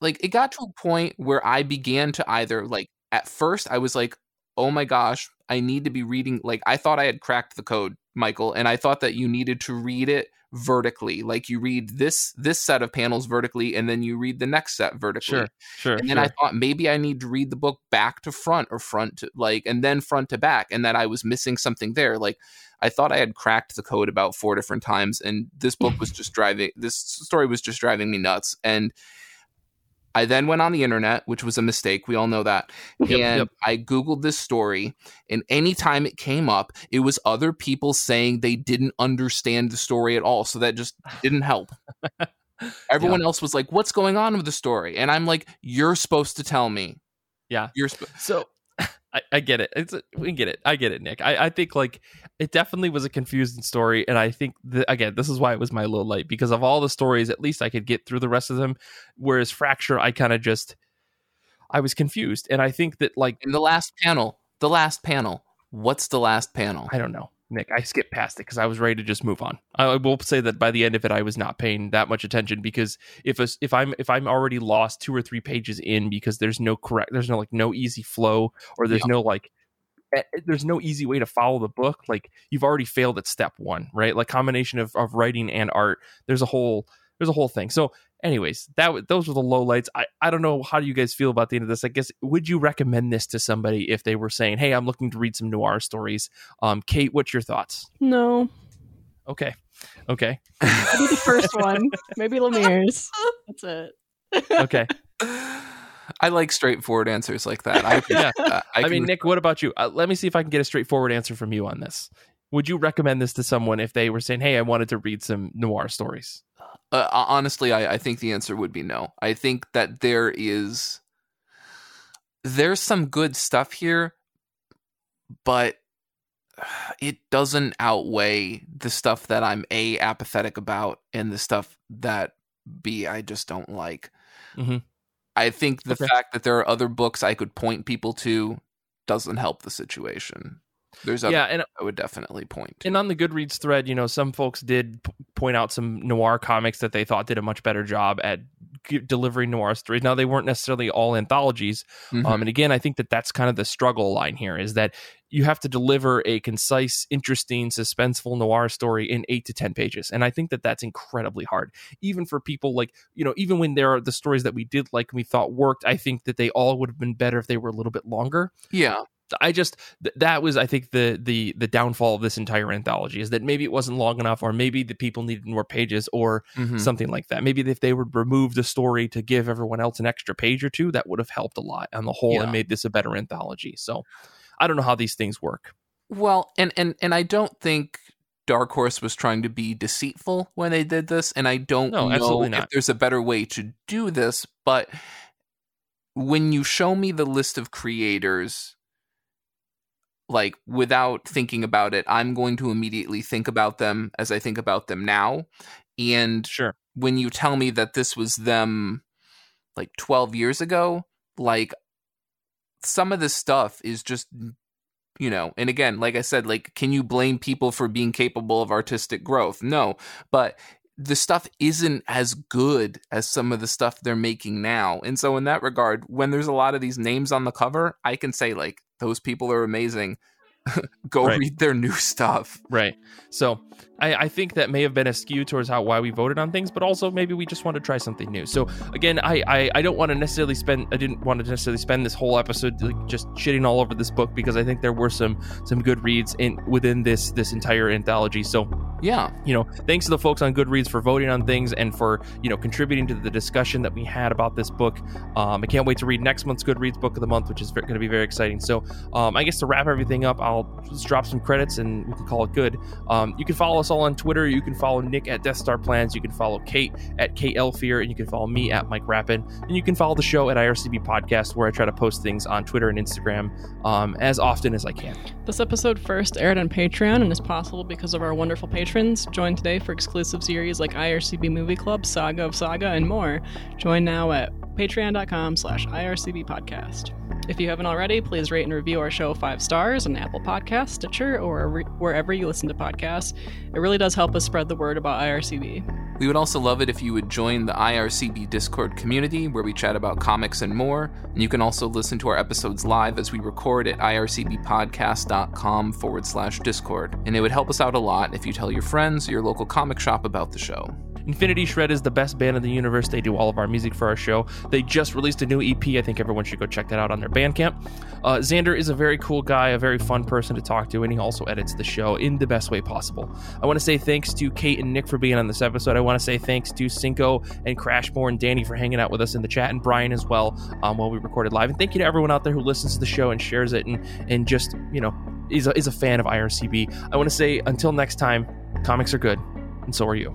like it got to a point where i began to either like at first i was like oh my gosh i need to be reading like i thought i had cracked the code michael and i thought that you needed to read it vertically. Like you read this this set of panels vertically and then you read the next set vertically. Sure sure and then sure. i thought maybe i need to read the book back to front or front to like and then front to back and that i was missing something there. Like i thought i had cracked the code about four different times and this book was just driving this story was just driving me nuts. And I then went on the internet, which was a mistake. We all know that. Yep, and yep. I Googled this story, and anytime it came up, it was other people saying they didn't understand the story at all. So that just didn't help. Everyone yeah. else was like, What's going on with the story? And I'm like, You're supposed to tell me. Yeah. You're sp- so I, I get it. It's we get it. I get it, Nick. I, I think like it definitely was a confusing story, and I think that, again, this is why it was my low light because of all the stories. At least I could get through the rest of them. Whereas Fracture, I kind of just I was confused, and I think that like in the last panel, the last panel. What's the last panel? I don't know. Nick, I skipped past it because I was ready to just move on. I will say that by the end of it, I was not paying that much attention because if a, if I'm if I'm already lost two or three pages in because there's no correct, there's no like no easy flow or there's yeah. no like there's no easy way to follow the book. Like you've already failed at step one, right? Like combination of of writing and art. There's a whole there's a whole thing. So anyways, that those were the low lights. I, I don't know how do you guys feel about the end of this. I guess would you recommend this to somebody if they were saying, "Hey, I'm looking to read some noir stories"? Um, Kate, what's your thoughts? No. Okay. Okay. Maybe the first one. Maybe Lemire's. That's it. okay. I like straightforward answers like that. I, yeah. Uh, I, I mean, Nick, what about you? Uh, let me see if I can get a straightforward answer from you on this. Would you recommend this to someone if they were saying, "Hey, I wanted to read some noir stories"? Uh, honestly, I, I think the answer would be no. I think that there is there's some good stuff here, but it doesn't outweigh the stuff that I'm a apathetic about and the stuff that b I just don't like. Mm-hmm. I think the Okay. fact that there are other books I could point people to doesn't help the situation. There's other yeah, and I would definitely point to. and on the Goodreads thread, you know, some folks did p- point out some noir comics that they thought did a much better job at g- delivering noir stories. Now they weren't necessarily all anthologies, Mhm. Um, and again, I think that that's kind of the struggle line here is that you have to deliver a concise, interesting, suspenseful noir story in eight to 10 pages. And I think that that's incredibly hard, even for people like, you know, even when there are the stories that we did like and we thought worked, I think that they all would have been better if they were a little bit longer. yeah. I just th- that was I think the the the downfall of this entire anthology is that maybe it wasn't long enough or maybe the people needed more pages or Mhm. something like that. Maybe if they would remove the story to give everyone else an extra page or two, that would have helped a lot on the whole Yeah. and made this a better anthology. So I don't know how these things work. Well, and and and I don't think Dark Horse was trying to be deceitful when they did this, and I don't No, know if there's a better way to do this. But when you show me the list of creators, like without thinking about it, I'm going to immediately think about them as I think about them now. And Sure. when you tell me that this was them like 12 years ago, like some of this stuff is just you know, and again, like I said, like can you blame people for being capable of artistic growth? No, but the stuff isn't as good as some of the stuff they're making now. And so in that regard, when there's a lot of these names on the cover, I can say like those people are amazing. Go Right. read their new stuff. Right. So I, I think that may have been a skew towards how why we voted on things, but also maybe we just want to try something new. So again, I I, I don't want to necessarily spend I didn't want to necessarily spend this whole episode like just shitting all over this book because I think there were some some good reads in within this this entire anthology. So Yeah. you know, thanks to the folks on Goodreads for voting on things and for, you know, contributing to the discussion that we had about this book. Um, I can't wait to read next month's Goodreads book of the month, which is going to be very exciting. So, um, I guess to wrap everything up, I'll just drop some credits and we can call it good. Um, you can follow us all on Twitter. You can follow Nick at Death Star Plans. You can follow Kate at Elfier, and you can follow me at Mike Rappin. And you can follow the show at IRCB Podcast, where I try to post things on Twitter and Instagram um, as often as I can. This episode first aired on Patreon and is possible because of our wonderful patrons. Join today for exclusive series like IRCB Movie Club, Saga of Saga, and more. Join now at patreon.com slash IRCB podcast. If you haven't already, please rate and review our show five stars on Apple Podcasts, Stitcher, or re- wherever you listen to podcasts. It really does help us spread the word about IRCB. We would also love it if you would join the IRCB Discord community where we chat about comics and more. And you can also listen to our episodes live as we record at ircbpodcast.com forward slash Discord. And it would help us out a lot if you tell your friends or your local comic shop about the show. Infinity Shred is the best band in the universe. They do all of our music for our show. They just released a new EP. I think everyone should go check that out on their Bandcamp. Uh, Xander is a very cool guy, a very fun person to talk to, and he also edits the show in the best way possible. I want to say thanks to Kate and Nick for being on this episode. I want to say thanks to Cinco and Crashmore and Danny for hanging out with us in the chat, and Brian as well um, while we recorded live. And thank you to everyone out there who listens to the show and shares it and and just you know is a, is a fan of IRCB. I want to say until next time, comics are good, and so are you.